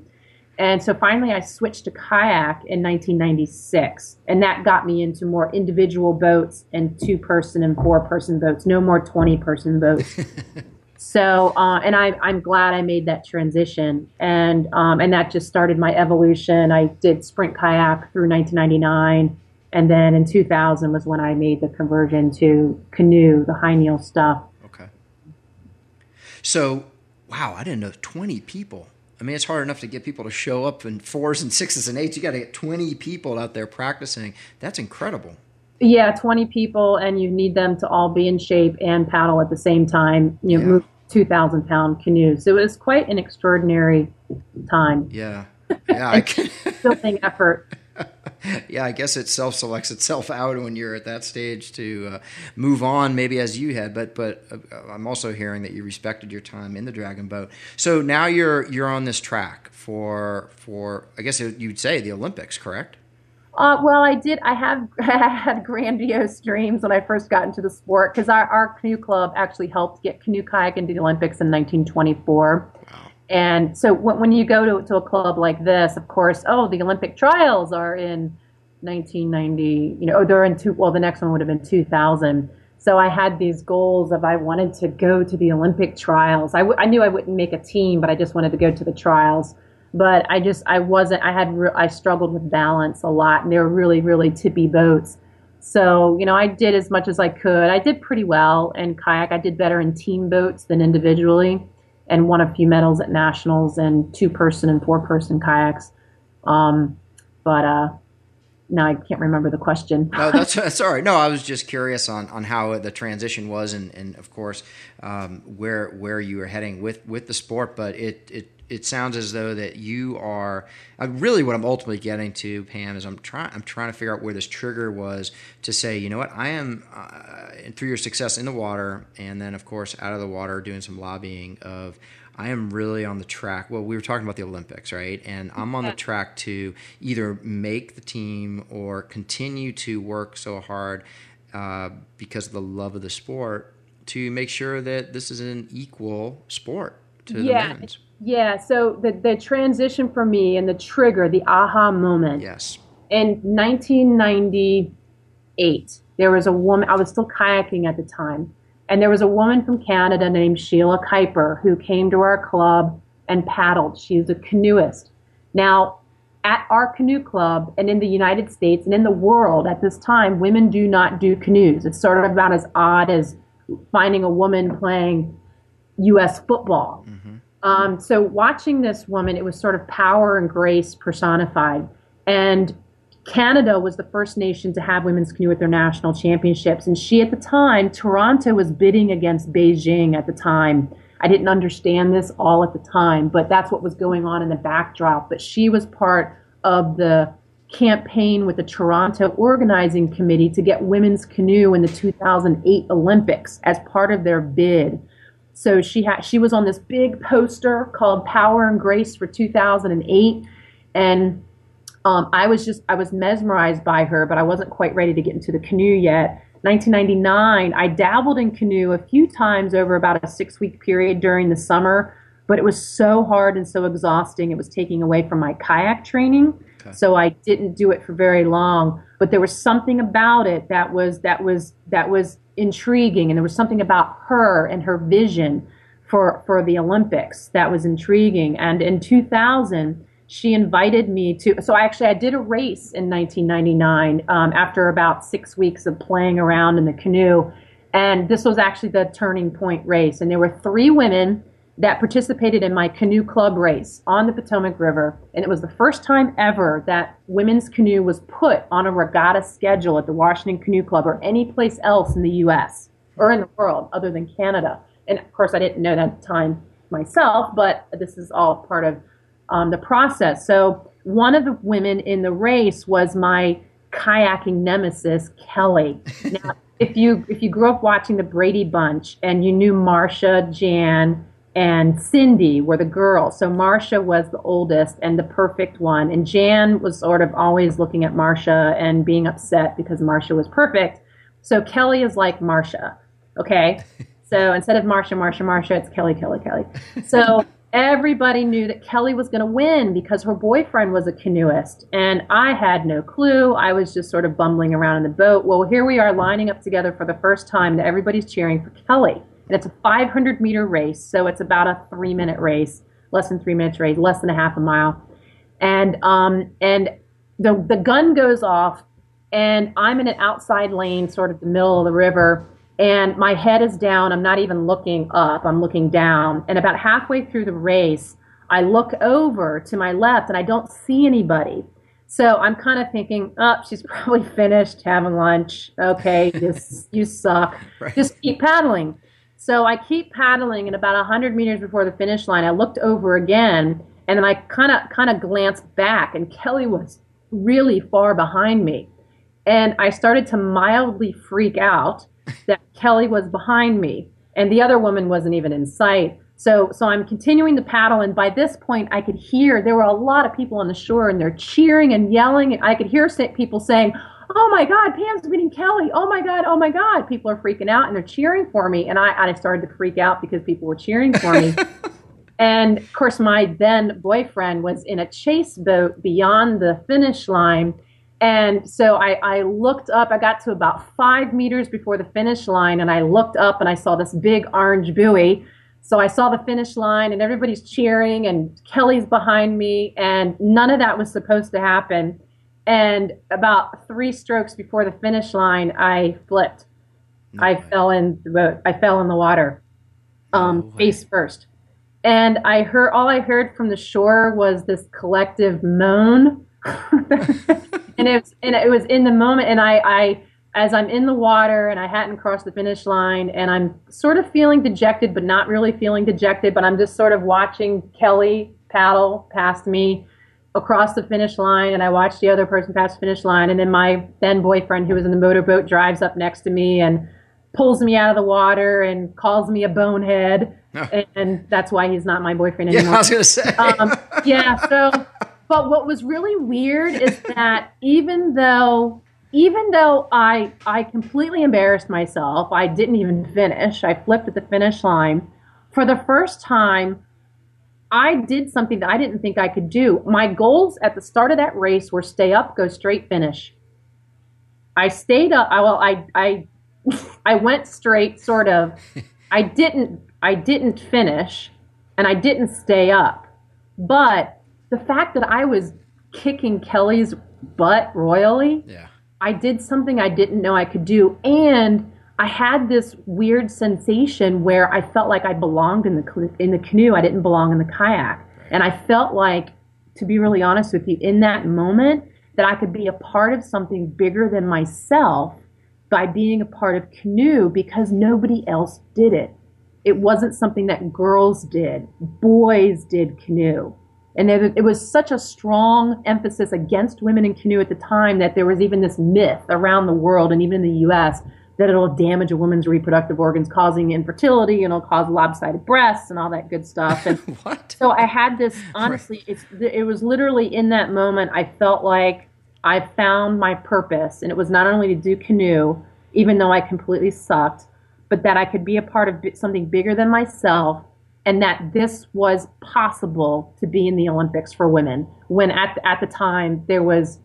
B: And so finally, I switched to kayak in 1996, and that got me into more individual boats and two person and four person boats, no more 20 person boats. (laughs) So, uh, and I, I'm glad I made that transition, and um, and that just started my evolution. I did sprint kayak through 1999, and then in 2000 was when I made the conversion to canoe, the high kneel stuff.
C: Okay. So, wow, I didn't know 20 people. I mean, it's hard enough to get people to show up in fours and sixes and eights. You got to get 20 people out there practicing. That's incredible.
B: Yeah, 20 people, and you need them to all be in shape and paddle at the same time. You know, yeah. move 2,000 pound canoes. So it was quite an extraordinary time.
C: Yeah. (laughs) Yeah. I can. (laughs)
B: building effort. (laughs)
C: yeah, I guess it self selects itself out when you're at that stage to uh, move on, maybe as you had. But but uh, I'm also hearing that you respected your time in the Dragon Boat. So now you're you're on this track for for I guess you'd say the Olympics, correct?
B: Uh, well, I did. I have (laughs) I had grandiose dreams when I first got into the sport because our, our canoe club actually helped get canoe kayak into the Olympics in 1924. And so when, when you go to, to a club like this, of course, oh, the Olympic trials are in 1990, you know, or they're in two, well, the next one would have been 2000. So I had these goals of I wanted to go to the Olympic trials. I, w- I knew I wouldn't make a team, but I just wanted to go to the trials. But I just, I wasn't, I had, re- I struggled with balance a lot and they were really, really tippy boats. So, you know, I did as much as I could. I did pretty well in kayak. I did better in team boats than individually and won a few medals at nationals and two person and four person kayaks. Um, but uh, now I can't remember the question.
C: no, that's (laughs) right. No, I was just curious on, on how the transition was, and, and of course um, where where you were heading with, with the sport. But it, it it sounds as though that you are uh, really what I'm ultimately getting to, Pam, is I'm trying I'm trying to figure out where this trigger was to say, you know what, I am uh, through your success in the water, and then of course out of the water doing some lobbying of. I am really on the track. Well, we were talking about the Olympics, right? And I'm on the track to either make the team or continue to work so hard uh, because of the love of the sport to make sure that this is an equal sport to
B: yeah.
C: the men's.
B: Yeah, so the, the transition for me and the trigger, the aha moment.
C: Yes.
B: In 1998, there was a woman, I was still kayaking at the time, and there was a woman from Canada named Sheila Kuyper who came to our club and paddled. She's a canoeist. Now, at our canoe club and in the United States and in the world at this time, women do not do canoes. It's sort of about as odd as finding a woman playing U.S. football. Mm-hmm. Um, so watching this woman, it was sort of power and grace personified. And Canada was the first nation to have women's canoe at their national championships. And she, at the time, Toronto was bidding against Beijing at the time. I didn't understand this all at the time, but that's what was going on in the backdrop. But she was part of the campaign with the Toronto Organizing Committee to get women's canoe in the 2008 Olympics as part of their bid. So she had she was on this big poster called Power and Grace for 2008, and um, I was just I was mesmerized by her, but I wasn't quite ready to get into the canoe yet. 1999, I dabbled in canoe a few times over about a six week period during the summer, but it was so hard and so exhausting. It was taking away from my kayak training, okay. so I didn't do it for very long. But there was something about it that was that was that was intriguing, and there was something about her and her vision for for the Olympics that was intriguing. And in 2000, she invited me to. So I actually I did a race in 1999 um, after about six weeks of playing around in the canoe, and this was actually the turning point race. And there were three women that participated in my canoe club race on the Potomac River. And it was the first time ever that women's canoe was put on a regatta schedule at the Washington Canoe Club or any place else in the U.S. or in the world other than Canada. And of course, I didn't know that at the time myself, but this is all part of um, the process. So one of the women in the race was my kayaking nemesis, Kelly. (laughs) Now, if you if you grew up watching the Brady Bunch and you knew Marcia, Jan, and Cindy were the girls. So Marcia was the oldest and the perfect one, and Jan was sort of always looking at Marcia and being upset because Marcia was perfect. So Kelly is like Marcia, okay? (laughs) So instead of Marcia, Marcia, Marcia, it's Kelly, Kelly, Kelly. So (laughs) everybody knew that Kelly was going to win because her boyfriend was a canoeist. And I had no clue. I was just sort of bumbling around in the boat. Well, here we are lining up together for the first time, and everybody's cheering for Kelly. And it's a 500 meter race, so it's about a three minute race, less than three minutes race, less than a half a mile. And um, and the the gun goes off, and I'm in an outside lane, sort of the middle of the river and my head is down. I'm not even looking up, I'm looking down. And about halfway through the race, I look over to my left and I don't see anybody. So I'm kind of thinking, oh, she's (laughs) probably finished having lunch. Okay, just (laughs) you suck. Right. Just keep paddling. So I keep paddling, and about 100 meters before the finish line, I looked over again, and then I kind of kind of glanced back, and Kelly was really far behind me, and I started to mildly freak out that Kelly was behind me and the other woman wasn't even in sight. So, so I'm continuing to paddle, and by this point, I could hear there were a lot of people on the shore, and they're cheering and yelling. And I could hear people saying, "Oh my God, Pam's beating Kelly! Oh my God, oh my God!" People are freaking out, and they're cheering for me, and I, I started to freak out because people were cheering for me. (laughs) and of course, my then boyfriend was in a chase boat beyond the finish line, And so I, I looked up, I got to about five meters before the finish line, and I looked up and I saw this big orange buoy. So I saw the finish line and everybody's cheering and Kelly's behind me and none of that was supposed to happen. And about three strokes before the finish line, I flipped. I fell in the boat. I fell in the water, um,
C: No
B: face first. And I heard all I heard from the shore was this collective moan. (laughs) and it was and it was in the moment and I, I as I'm in the water and I hadn't crossed the finish line and I'm sort of feeling dejected but not really feeling dejected, but I'm just sort of watching Kelly paddle past me across the finish line and I watched the other person pass the finish line and then my then boyfriend who was in the motorboat drives up next to me and pulls me out of the water and calls me a bonehead (laughs) and, that's why he's not my boyfriend
C: Yeah,
B: anymore
C: I was gonna say.
B: um, yeah. So, but what was really weird is (laughs) that even though, even though I I completely embarrassed myself, I didn't even finish. I flipped at the finish line for the first time. I did something that I didn't think I could do. My goals at the start of that race were stay up, go straight, finish. I stayed up. I well, I I (laughs) I went straight, sort of. (laughs) I didn't I didn't finish, and I didn't stay up. But the fact that I was kicking Kelly's butt royally,
C: yeah.
B: I did something I didn't know I could do, and I had this weird sensation where I felt like I belonged in the in the canoe. I didn't belong in the kayak, and I felt like, to be really honest with you, in that moment, that I could be a part of something bigger than myself by being a part of canoe because nobody else did it. It wasn't something that girls did. Boys did canoe. And there, it was such a strong emphasis against women in canoe at the time that there was even this myth around the world and even in the US that it'll damage a woman's reproductive organs, causing infertility and it'll cause lopsided breasts and all that good stuff. And (laughs)
C: What?
B: so I had this honestly, it's it was literally in that moment I felt like I found my purpose, and it was not only to do canoe, even though I completely sucked, but that I could be a part of something bigger than myself, and that this was possible to be in the Olympics for women. When at at the time there was,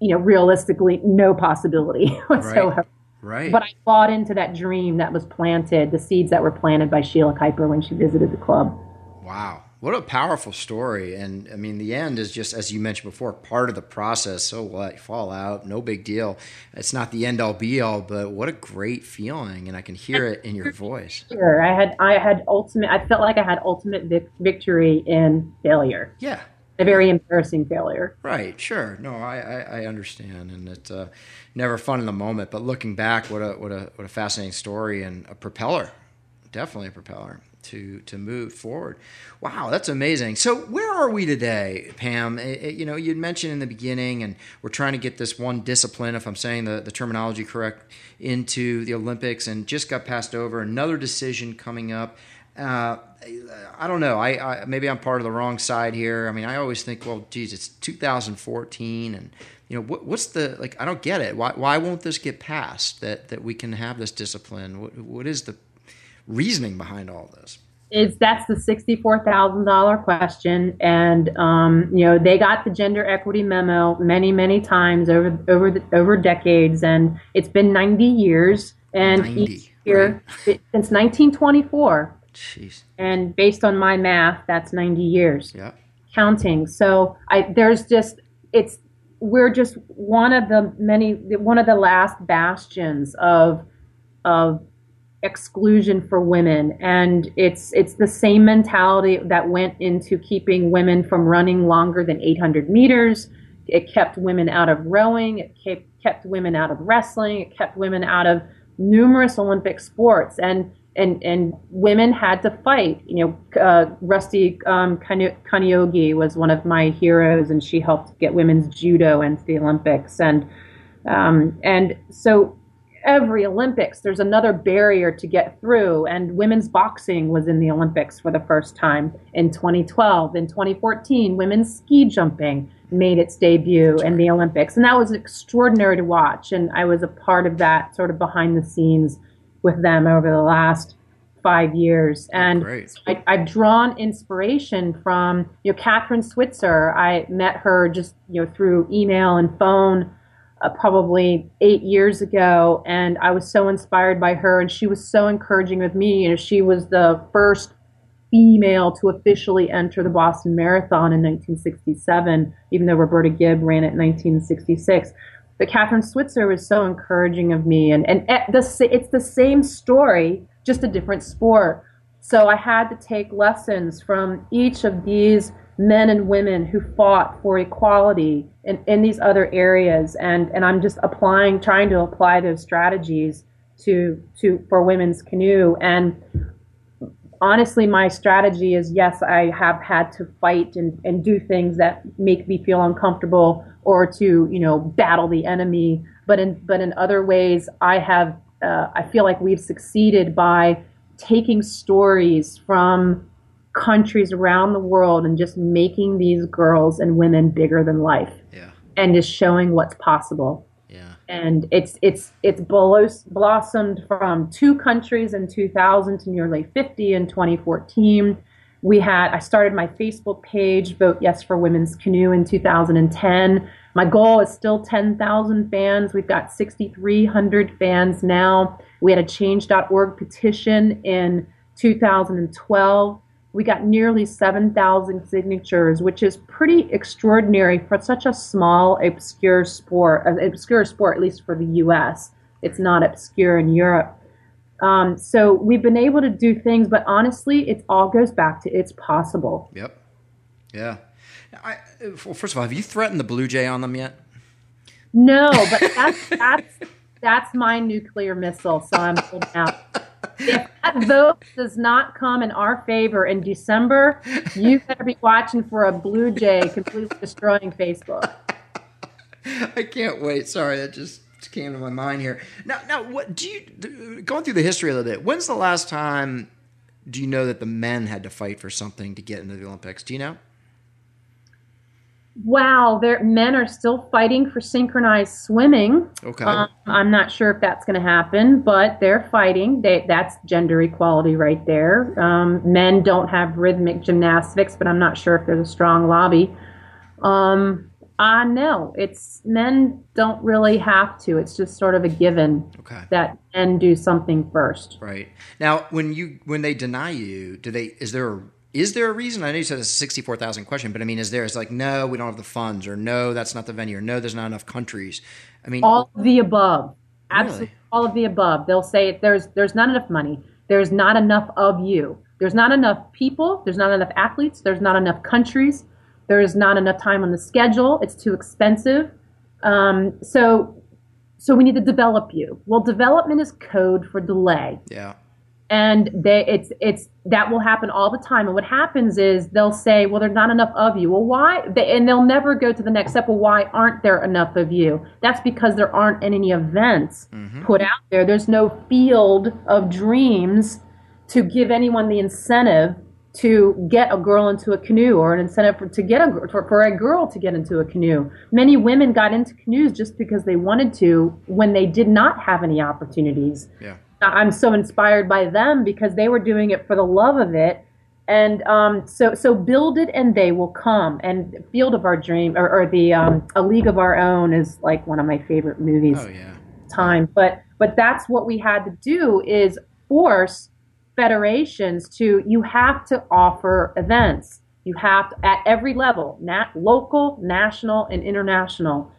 B: you know, realistically no possibility (laughs) whatsoever.
C: Right.
B: But I bought into that dream that was planted, the seeds that were planted by Sheila Kuyper when she visited the club.
C: Wow. What a powerful story. And I mean, the end is just, as you mentioned before, part of the process. So what? Fall out, no big deal. It's not the end all be all, but what a great feeling. And I can hear it in your voice.
B: Sure, I had I had ultimate. I felt like I had ultimate vic- victory in failure,
C: Yeah.
B: a very embarrassing failure.
C: Right, sure. No, I, I, I understand, and it's uh, never fun in the moment. But looking back, what a what a what a fascinating story and a propeller, definitely a propeller to to move forward. Wow, that's amazing. So where are we today, Pam? Eh, eh, you know, you'd mentioned in the beginning, and we're trying to get this one discipline, if I'm saying the, the terminology correct, into the Olympics, and just got passed over. Another decision coming up. Uh, I don't know. I, I maybe I'm part of the wrong side here. I mean, I always think, well, geez, it's 2014, and you know, what, what's the like? I don't get it. Why why won't this get passed? That that we can have this discipline. What what is the reasoning behind all this?
B: Is that's the sixty-four thousand dollar question, and um, you know they got the gender equity memo many, many times over over the, over decades, and it's been ninety years, and
C: 90,
B: each year since nineteen twenty-four,
C: Jeez.
B: and based on my math, that's ninety years.
C: Yeah.
B: counting. So I there's just it's we're just one of the many one of the last bastions of of exclusion for women. And it's it's the same mentality that went into keeping women from running longer than 800 meters. It kept women out of rowing. It kept kept women out of wrestling. It kept women out of numerous olympic sports. And and and women had to fight. You know, uh, Rusty um, was one of my heroes, and she helped get women's judo into the Olympics. And um, and so every Olympics, there's another barrier to get through. And women's boxing was in the Olympics for the first time in 2012. In 2014, women's ski jumping made its debut in the Olympics, and that was extraordinary to watch. And I was a part of that, sort of behind the scenes with them over the last five years, oh, and
C: Great.
B: I, I've drawn inspiration from you know Kathrine Switzer. I met her just you know through email and phone. Uh, probably eight years ago, and I was so inspired by her, and she was so encouraging with me. You know, she was the first female to officially enter the Boston Marathon in 1967, even though Roberta Gibb ran it in 1966. But Kathrine Switzer was so encouraging of me, and and at the, it's the same story, just a different sport. So I had to take lessons from each of these men and women who fought for equality in, in these other areas, and and I'm just applying, trying to apply those strategies to to for women's canoe and honestly, my strategy is yes, I have had to fight and, and do things that make me feel uncomfortable or to, you know, battle the enemy. But in, but in other ways, I have, uh, I feel like we've succeeded by taking stories from countries around the world and just making these girls and women bigger than life.
C: Yeah.
B: And just showing what's possible
C: Yeah.
B: and it's it's it's blos- blossomed from two countries in 2000 to nearly 50 in 2014 we had i started my facebook page vote yes for women's canoe in 2010 my goal is still 10,000 fans we've got 6300 fans now we had a change.org petition in 2012 we got nearly 7,000 signatures, which is pretty extraordinary for such a small, obscure sport, an obscure sport, at least for the US. It's not obscure in Europe. Um, so we've been able to do things, but honestly, it all goes back to it's possible.
C: Yep. Yeah. I, well, first of all, have you threatened the Blue Jay on them yet?
B: No, but that's (laughs) that's that's my nuclear missile, so I'm holding out. (laughs) If (laughs) that vote does not come in our favor in December, you better be watching for a blue jay completely destroying Facebook. (laughs)
C: I can't wait. Sorry, that just came to my mind here. Now, now, what do you going through the history a little bit? When's the last time do you know that the men had to fight for something to get into the Olympics? Do you know?
B: Wow, there men are still fighting for synchronized swimming.
C: Okay.
B: Um, I'm not sure if that's going to happen, but they're fighting. They, that's gender equality right there. Um, men don't have rhythmic gymnastics, but I'm not sure if there's a strong lobby. Um, uh, no, it's men don't really have to. It's just sort of a given
C: Okay.
B: that men do something first.
C: Right. Now, when you when they deny you, do they is there a is there a reason? I know you said it's a sixty-four thousand question, but I mean, is there? It's like no, we don't have the funds, or no, that's not the venue, or no, there's not enough countries. I mean,
B: all of the above. Absolutely
C: Really?
B: all of the above. They'll say there's there's not enough money. There's not enough of you. There's not enough people. There's not enough athletes. There's not enough countries. There's not enough time on the schedule. It's too expensive. Um, so so we need to develop you. Well development is code for delay.
C: Yeah,
B: and they it's it's that will happen all the time. And what happens is they'll say well there's not enough of you. Well why? They, and they'll never go to the next step. Well why aren't there enough of you? That's because there aren't any events mm-hmm. put out there. There's no field of dreams to give anyone the incentive to get a girl into a canoe or an incentive for, to get a for, for a girl to get into a canoe. Many women got into canoes just because they wanted to when they did not have any opportunities
C: yeah.
B: I'm so inspired by them because they were doing it for the love of it. And um, so, so build it and they will come. And Field of Our Dream or, or the um, A League of Our Own is like one of my favorite movies.
C: Oh yeah.
B: Time, but but that's what we had to do is force federations to you have to offer events. You have to, at every level, nat, local, national, and international.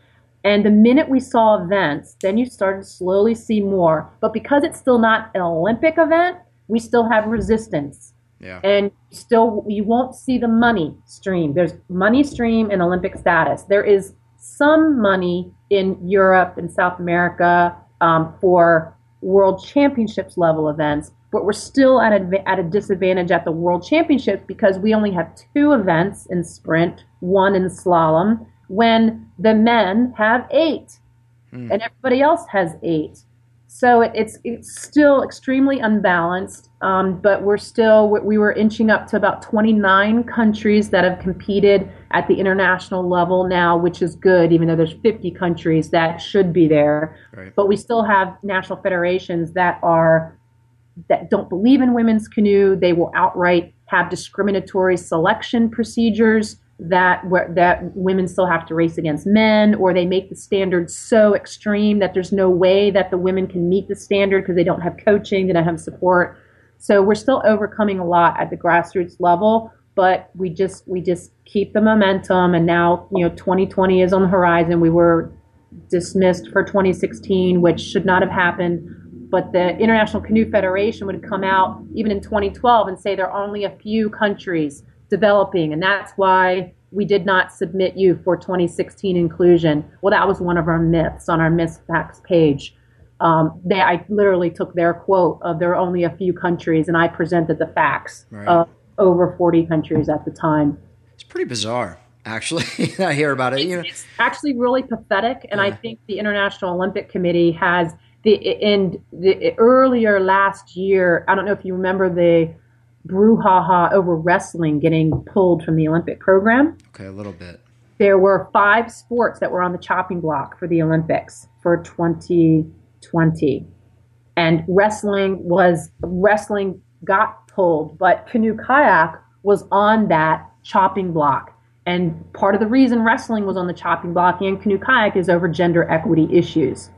B: And the minute we saw events, then you started to slowly see more. But because it's still not an Olympic event, we still have resistance.
C: Yeah.
B: And still, you won't see the money stream. There's money stream in Olympic status. There is some money in Europe and South America um, for world championships level events, but we're still at a, at a disadvantage at the world championships because we only have two events in sprint, one in slalom, when the men have eight and everybody else has eight. So it, it's it's still extremely unbalanced, um, but we're still we we were inching up to about 29 countries that have competed at the international level now, which is good, even though there's 50 countries that should be there.
C: Right.
B: But we still have national federations that are that don't believe in women's canoe. They will outright have discriminatory selection procedures that that women still have to race against men, or they make the standards so extreme that there's no way that the women can meet the standard because they don't have coaching, they don't have support. So we're still overcoming a lot at the grassroots level, but we just we just keep the momentum. And now you know 2020 is on the horizon. We were dismissed for 2016, which should not have happened. But the International Canoe Federation would come out even in 2012 and say there are only a few countries developing, and that's why we did not submit you for 2016 inclusion. Well, that was one of our myths on our myths facts page. Um, they, I literally took their quote of there are only a few countries, and I presented the facts right. of over 40 countries at the time.
C: It's pretty bizarre actually. (laughs) I hear about it. You know.
B: It's actually really pathetic, and yeah. I think the International Olympic Committee has the in the earlier last year. I don't know if you remember the brouhaha over wrestling getting pulled from the Olympic program.
C: Okay, a little bit.
B: There were five sports that were on the chopping block for the Olympics for 2020, and wrestling was wrestling got pulled, but canoe kayak was on that chopping block and part of the reason wrestling was on the chopping block and canoe kayak is over gender equity issues.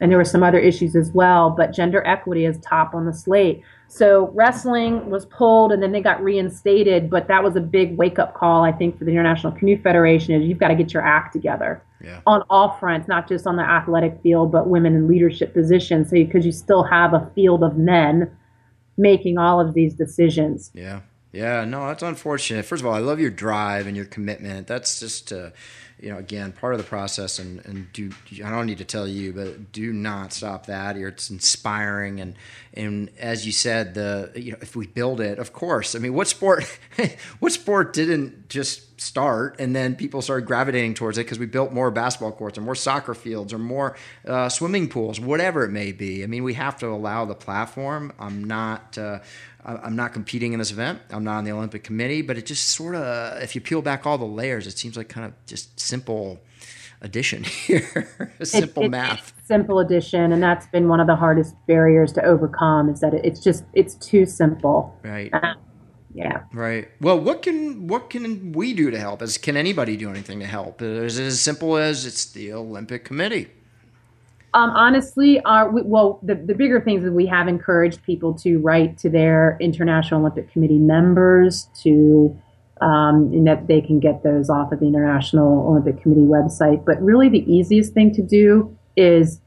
B: And there were some other issues as well, but gender equity is top on the slate. So wrestling was pulled and then they got reinstated, but that was a big wake up call, I think, for the International Canoe Federation is you've got to get your act together yeah. on all fronts, not just on the athletic field, but women in leadership positions. So because you still have a field of men making all of these decisions.
C: Yeah. Yeah, no, that's unfortunate. First of all, I love your drive and your commitment. That's just, uh, you know, again, part of the process. And, and do I don't need to tell you, but do not stop that. It's inspiring. And and as you said, the you know, if we build it, of course. I mean, what sport? (laughs) what sport didn't just start and then people started gravitating towards it because we built more basketball courts or more soccer fields or more uh, swimming pools, whatever it may be. I mean, we have to allow the platform. I'm not. Uh, I'm not competing in this event. I'm not on the Olympic committee, but it just sort of, if you peel back all the layers, it seems like kind of just simple addition (laughs) here, simple it, it, math.
B: Simple addition, and that's been one of the hardest barriers to overcome. Is that it's just it's too simple.
C: Right.
B: Uh, yeah.
C: Right. Well, what can what can we do to help? As can anybody do anything to help? Is it as simple as it's the Olympic Committee?
B: Um, honestly, our, we, well, the, the bigger things is we have encouraged people to write to their International Olympic Committee members to, um, and that they can get those off of the International Olympic Committee website. But really, the easiest thing to do is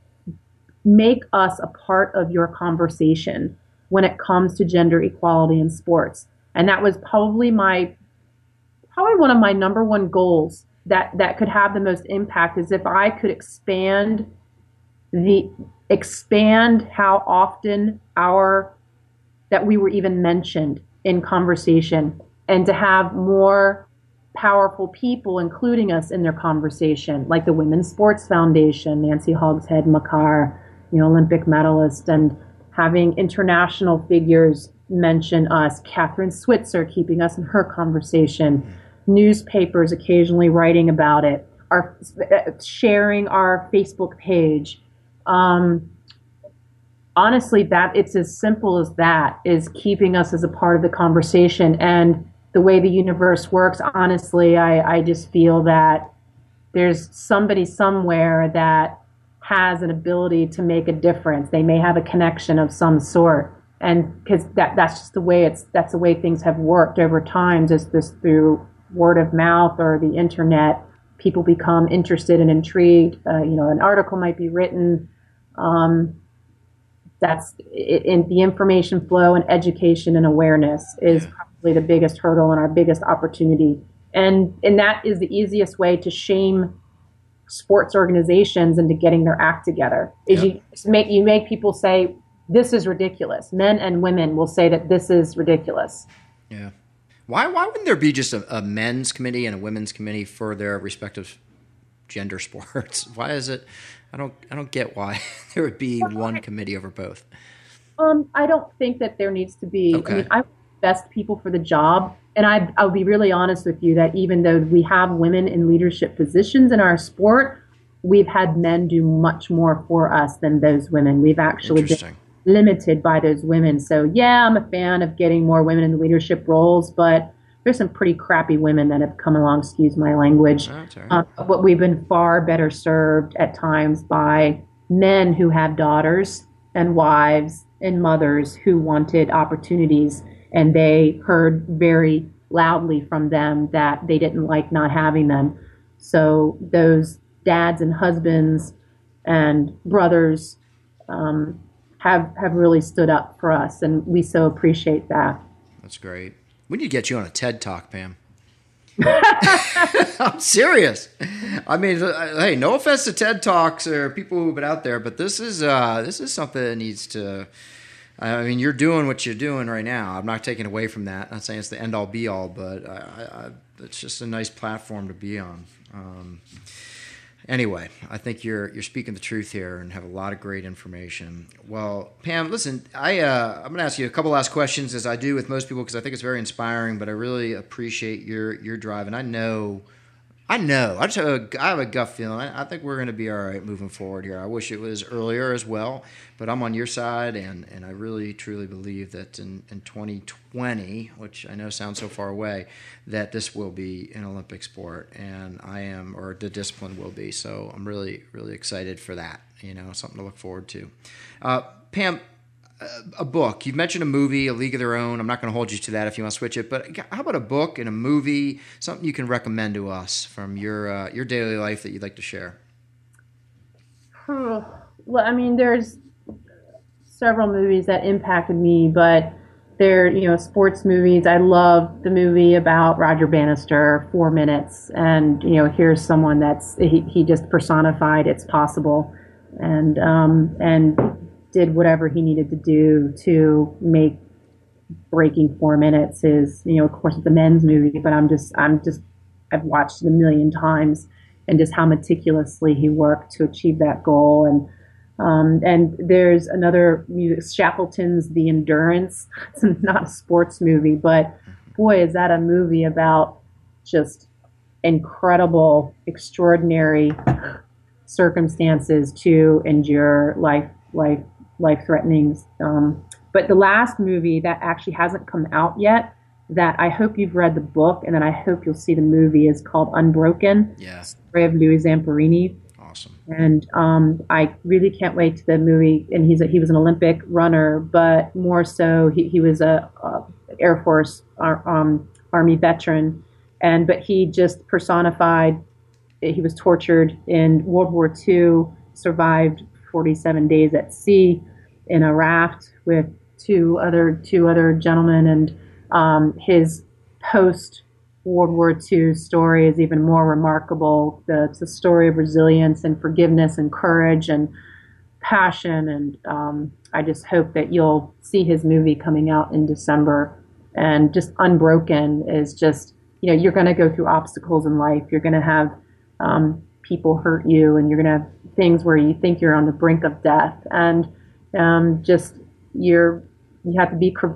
B: make us a part of your conversation when it comes to gender equality in sports. And that was probably my, probably one of my number one goals that that could have the most impact is if I could expand the expand how often our that we were even mentioned in conversation and to have more powerful people including us in their conversation like the women's sports foundation nancy hogshead makar you know olympic medalist and having international figures mention us Kathrine Switzer keeping us in her conversation newspapers occasionally writing about it our sharing our facebook page um, honestly, that it's as simple as that is keeping us as a part of the conversation. And the way the universe works, honestly, I, I just feel that there's somebody somewhere that has an ability to make a difference. They may have a connection of some sort. And because that, that's just the way it's, that's the way things have worked over time, just this through word of mouth or the internet. People become interested and intrigued. Uh, you know, an article might be written um, that's in the information flow and education and awareness is probably the biggest hurdle and our biggest opportunity. And and that is the easiest way to shame sports organizations into getting their act together. Is you make you make people say this is ridiculous. Men and women will say that this is ridiculous.
C: Yeah. Why why wouldn't there be just a, a men's committee and a women's committee for their respective gender sports? (laughs) Why is it I don't I don't get why (laughs) there would be one committee over both.
B: Um, I don't think that there needs to be. Okay. I mean, I best people for the job, and I I'll be really honest with you that even though we have women in leadership positions in our sport, we've had men do much more for us than those women. We've actually been limited by those women. So yeah, I'm a fan of getting more women in the leadership roles, but there's some pretty crappy women that have come along. Excuse my language.
C: Right.
B: Um, but we've been far better served at times by men who have daughters and wives and mothers who wanted opportunities, and they heard very loudly from them that they didn't like not having them. So those dads and husbands and brothers um, have have really stood up for us, and we so appreciate that.
C: That's great. We need to get you on a TED Talk, Pam. (laughs) I'm serious. I mean, uh, hey, no offense to TED Talks or people who've been out there, but this is uh, this is something that needs to. I mean, you're doing what you're doing right now. I'm not taking away from that. I'm not saying it's the end all be all, but I, I, I, it's just a nice platform to be on. Um, anyway, I think you're you're speaking the truth here and have a lot of great information. Well, Pam, listen, I uh, I'm going to ask you a couple last questions as I do with most people because I think it's very inspiring. But I really appreciate your your drive, and I know. I know. I just have a, I have a gut feeling. I, think we're going to be all right moving forward here. I wish it was earlier as well, but I'm on your side, and, and I really truly believe that in, in 2020, which I know sounds so far away, that this will be an Olympic sport, and I am, or the discipline will be. So I'm really really excited for that. You know, something to look forward to. Uh, Pam, a book. You've mentioned a movie, A League of Their Own. I'm not going to hold you to that if you want to switch it. But how about a book and a movie, something you can recommend to us from your uh, your daily life that you'd like to share?
B: Well, I mean, there's several movies that impacted me, but they're you know sports movies. I love the movie about Roger Bannister, Four Minutes, and you know here's someone that's he, he just personified it's possible, and um, and did whatever he needed to do to make breaking four minutes is you know of course it's a men's movie but i'm just i'm just i've watched it a million times and just how meticulously he worked to achieve that goal. And um, and there's another shackleton's the endurance. (laughs) It's not a sports movie but boy is that a movie about just incredible extraordinary circumstances to endure life life life threatening. Um, but the last movie that actually hasn't come out yet, that I hope you've read the book and then I hope you'll see the movie, is called Unbroken.
C: Yeah.
B: Story of Louis Zamperini.
C: Awesome.
B: And um, I really can't wait to the movie. And he's a, he was an Olympic runner, but more so he, he was a, a Air Force um, Army veteran, and but he just personified. He was tortured in World War II, survived 47 days at sea in a raft with two other two other gentlemen, and um, his post World War II story is even more remarkable. The, it's a story of resilience and forgiveness and courage and passion. And um, I just hope that you'll see his movie coming out in December. And just Unbroken is just, you know, you're going to go through obstacles in life. You're going to have um, people hurt you, and you're going to have things where you think you're on the brink of death. And um, just you're you have to be pre-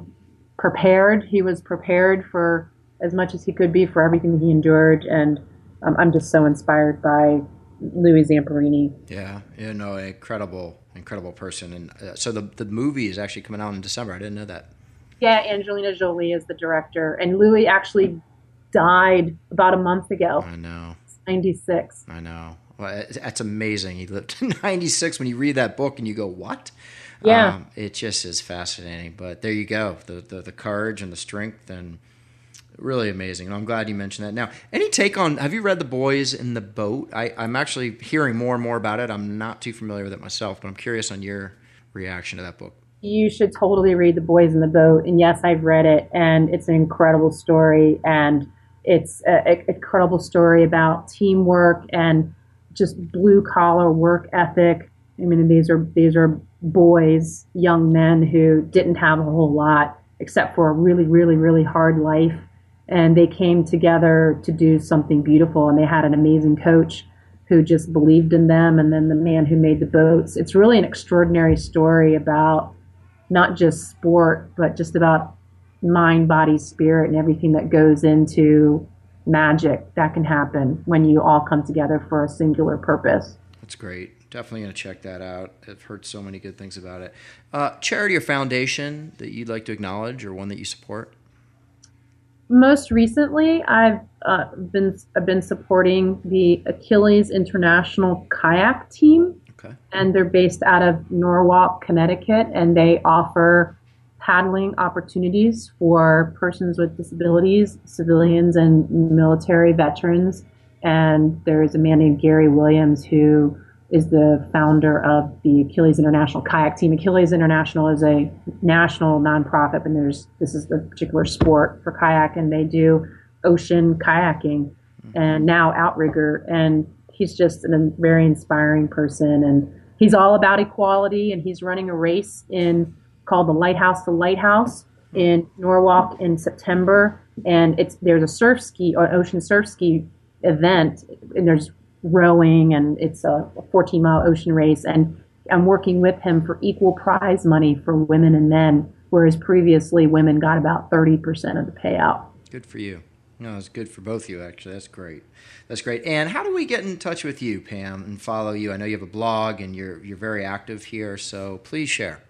B: prepared. He was prepared for as much as he could be for everything he endured, and um, I'm just so inspired by Louis Zamperini.
C: Yeah, you know, incredible, incredible person. And uh, so the the movie is actually coming out in December. I didn't know that.
B: Yeah, Angelina Jolie is the director, and Louis actually died about a month ago.
C: I know.
B: 96.
C: I know. Well, that's amazing. He lived (laughs) to 96 when you read that book and you go, what?
B: Yeah.
C: Um, it just is fascinating. But there you go. The, the, the courage and the strength and really amazing. And I'm glad you mentioned that. Now, any take on, have you read The Boys in the Boat? I, I'm actually hearing more and more about it. I'm not too familiar with it myself, but I'm curious on your reaction to that book.
B: You should totally read The Boys in the Boat. And yes, I've read it, and it's an incredible story. And it's an incredible story about teamwork and just blue collar work ethic. I mean, these are these are boys, young men who didn't have a whole lot except for a really, really, really hard life, and they came together to do something beautiful. And they had an amazing coach who just believed in them, and then the man who made the boats. It's really an extraordinary story about not just sport, but just about mind, body, spirit, and everything that goes into magic that can happen when you all come together for a singular purpose.
C: That's great. Definitely going to check that out. I've heard so many good things about it. Uh, charity or foundation that you'd like to acknowledge, or one that you support?
B: Most recently, I've uh, been I've been supporting the Achilles International Kayak Team, okay. and they're based out of Norwalk, Connecticut, and they offer paddling opportunities for persons with disabilities, civilians, and military veterans. And there's a man named Gary Williams who is the founder of the Achilles International Kayak Team. Achilles International is a national nonprofit, and there's this is the particular sport for kayak, and they do ocean kayaking mm-hmm. and now outrigger. And he's just a very inspiring person, and he's all about equality. And he's running a race in called the Lighthouse to Lighthouse in Norwalk in September, and it's there's a surf ski or ocean surf ski event, and there's rowing, and it's a 14 mile ocean race, and I'm working with him for equal prize money for women and men, whereas previously women got about 30% of the payout.
C: Good for you. No, it's good for both of you, actually. That's great. That's great. And how do we get in touch with you, Pam, and follow you? I know you have a blog and you're, you're very active here, so please share.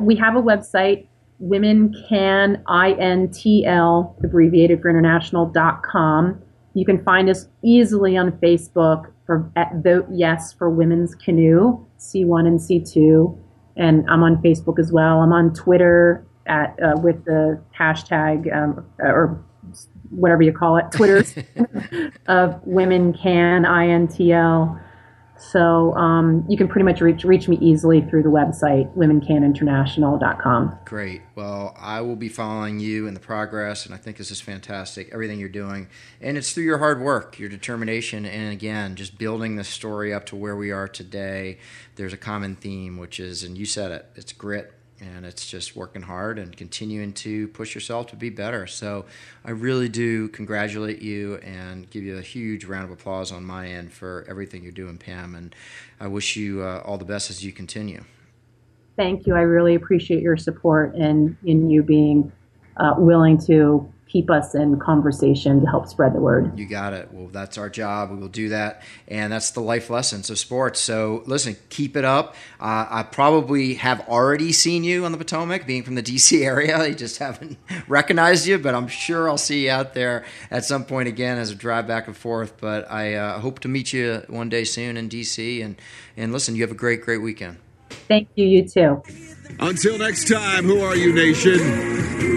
B: We have a website, Women Can, I-N-T-L, abbreviated for international.com. You can find us easily on Facebook for at Vote Yes for Women's Canoe, C1 and C2. And I'm on Facebook as well. I'm on Twitter at uh, with the hashtag um, or whatever you call it, Twitter (laughs) of Women Can INTL. So um, you can pretty much reach reach me easily through the website womencaninternational.com.
C: Great. Well, I will be following you and the progress, and I think this is fantastic. Everything you're doing, and it's through your hard work, your determination, and again, just building the story up to where we are today. There's a common theme, which is, and you said it, it's grit, and it's just working hard and continuing to push yourself to be better. So I really do congratulate you and give you a huge round of applause on my end for everything you're doing, Pam. And I wish you uh, all the best as you continue.
B: Thank you. I really appreciate your support and in you being uh, willing to keep us in conversation to help spread the word.
C: You got it. Well, that's our job. We will do that. And that's the life lessons of sports. So listen, keep it up. Uh, I probably have already seen you on the Potomac, being from the DC (laughs) area. I just haven't (laughs) recognized you, but I'm sure I'll see you out there at some point again as a drive back and forth. But I uh, hope to meet you one day soon in DC. And, and listen, you have a great, great weekend.
B: Thank you. You too.
A: Until next time, who are you, nation?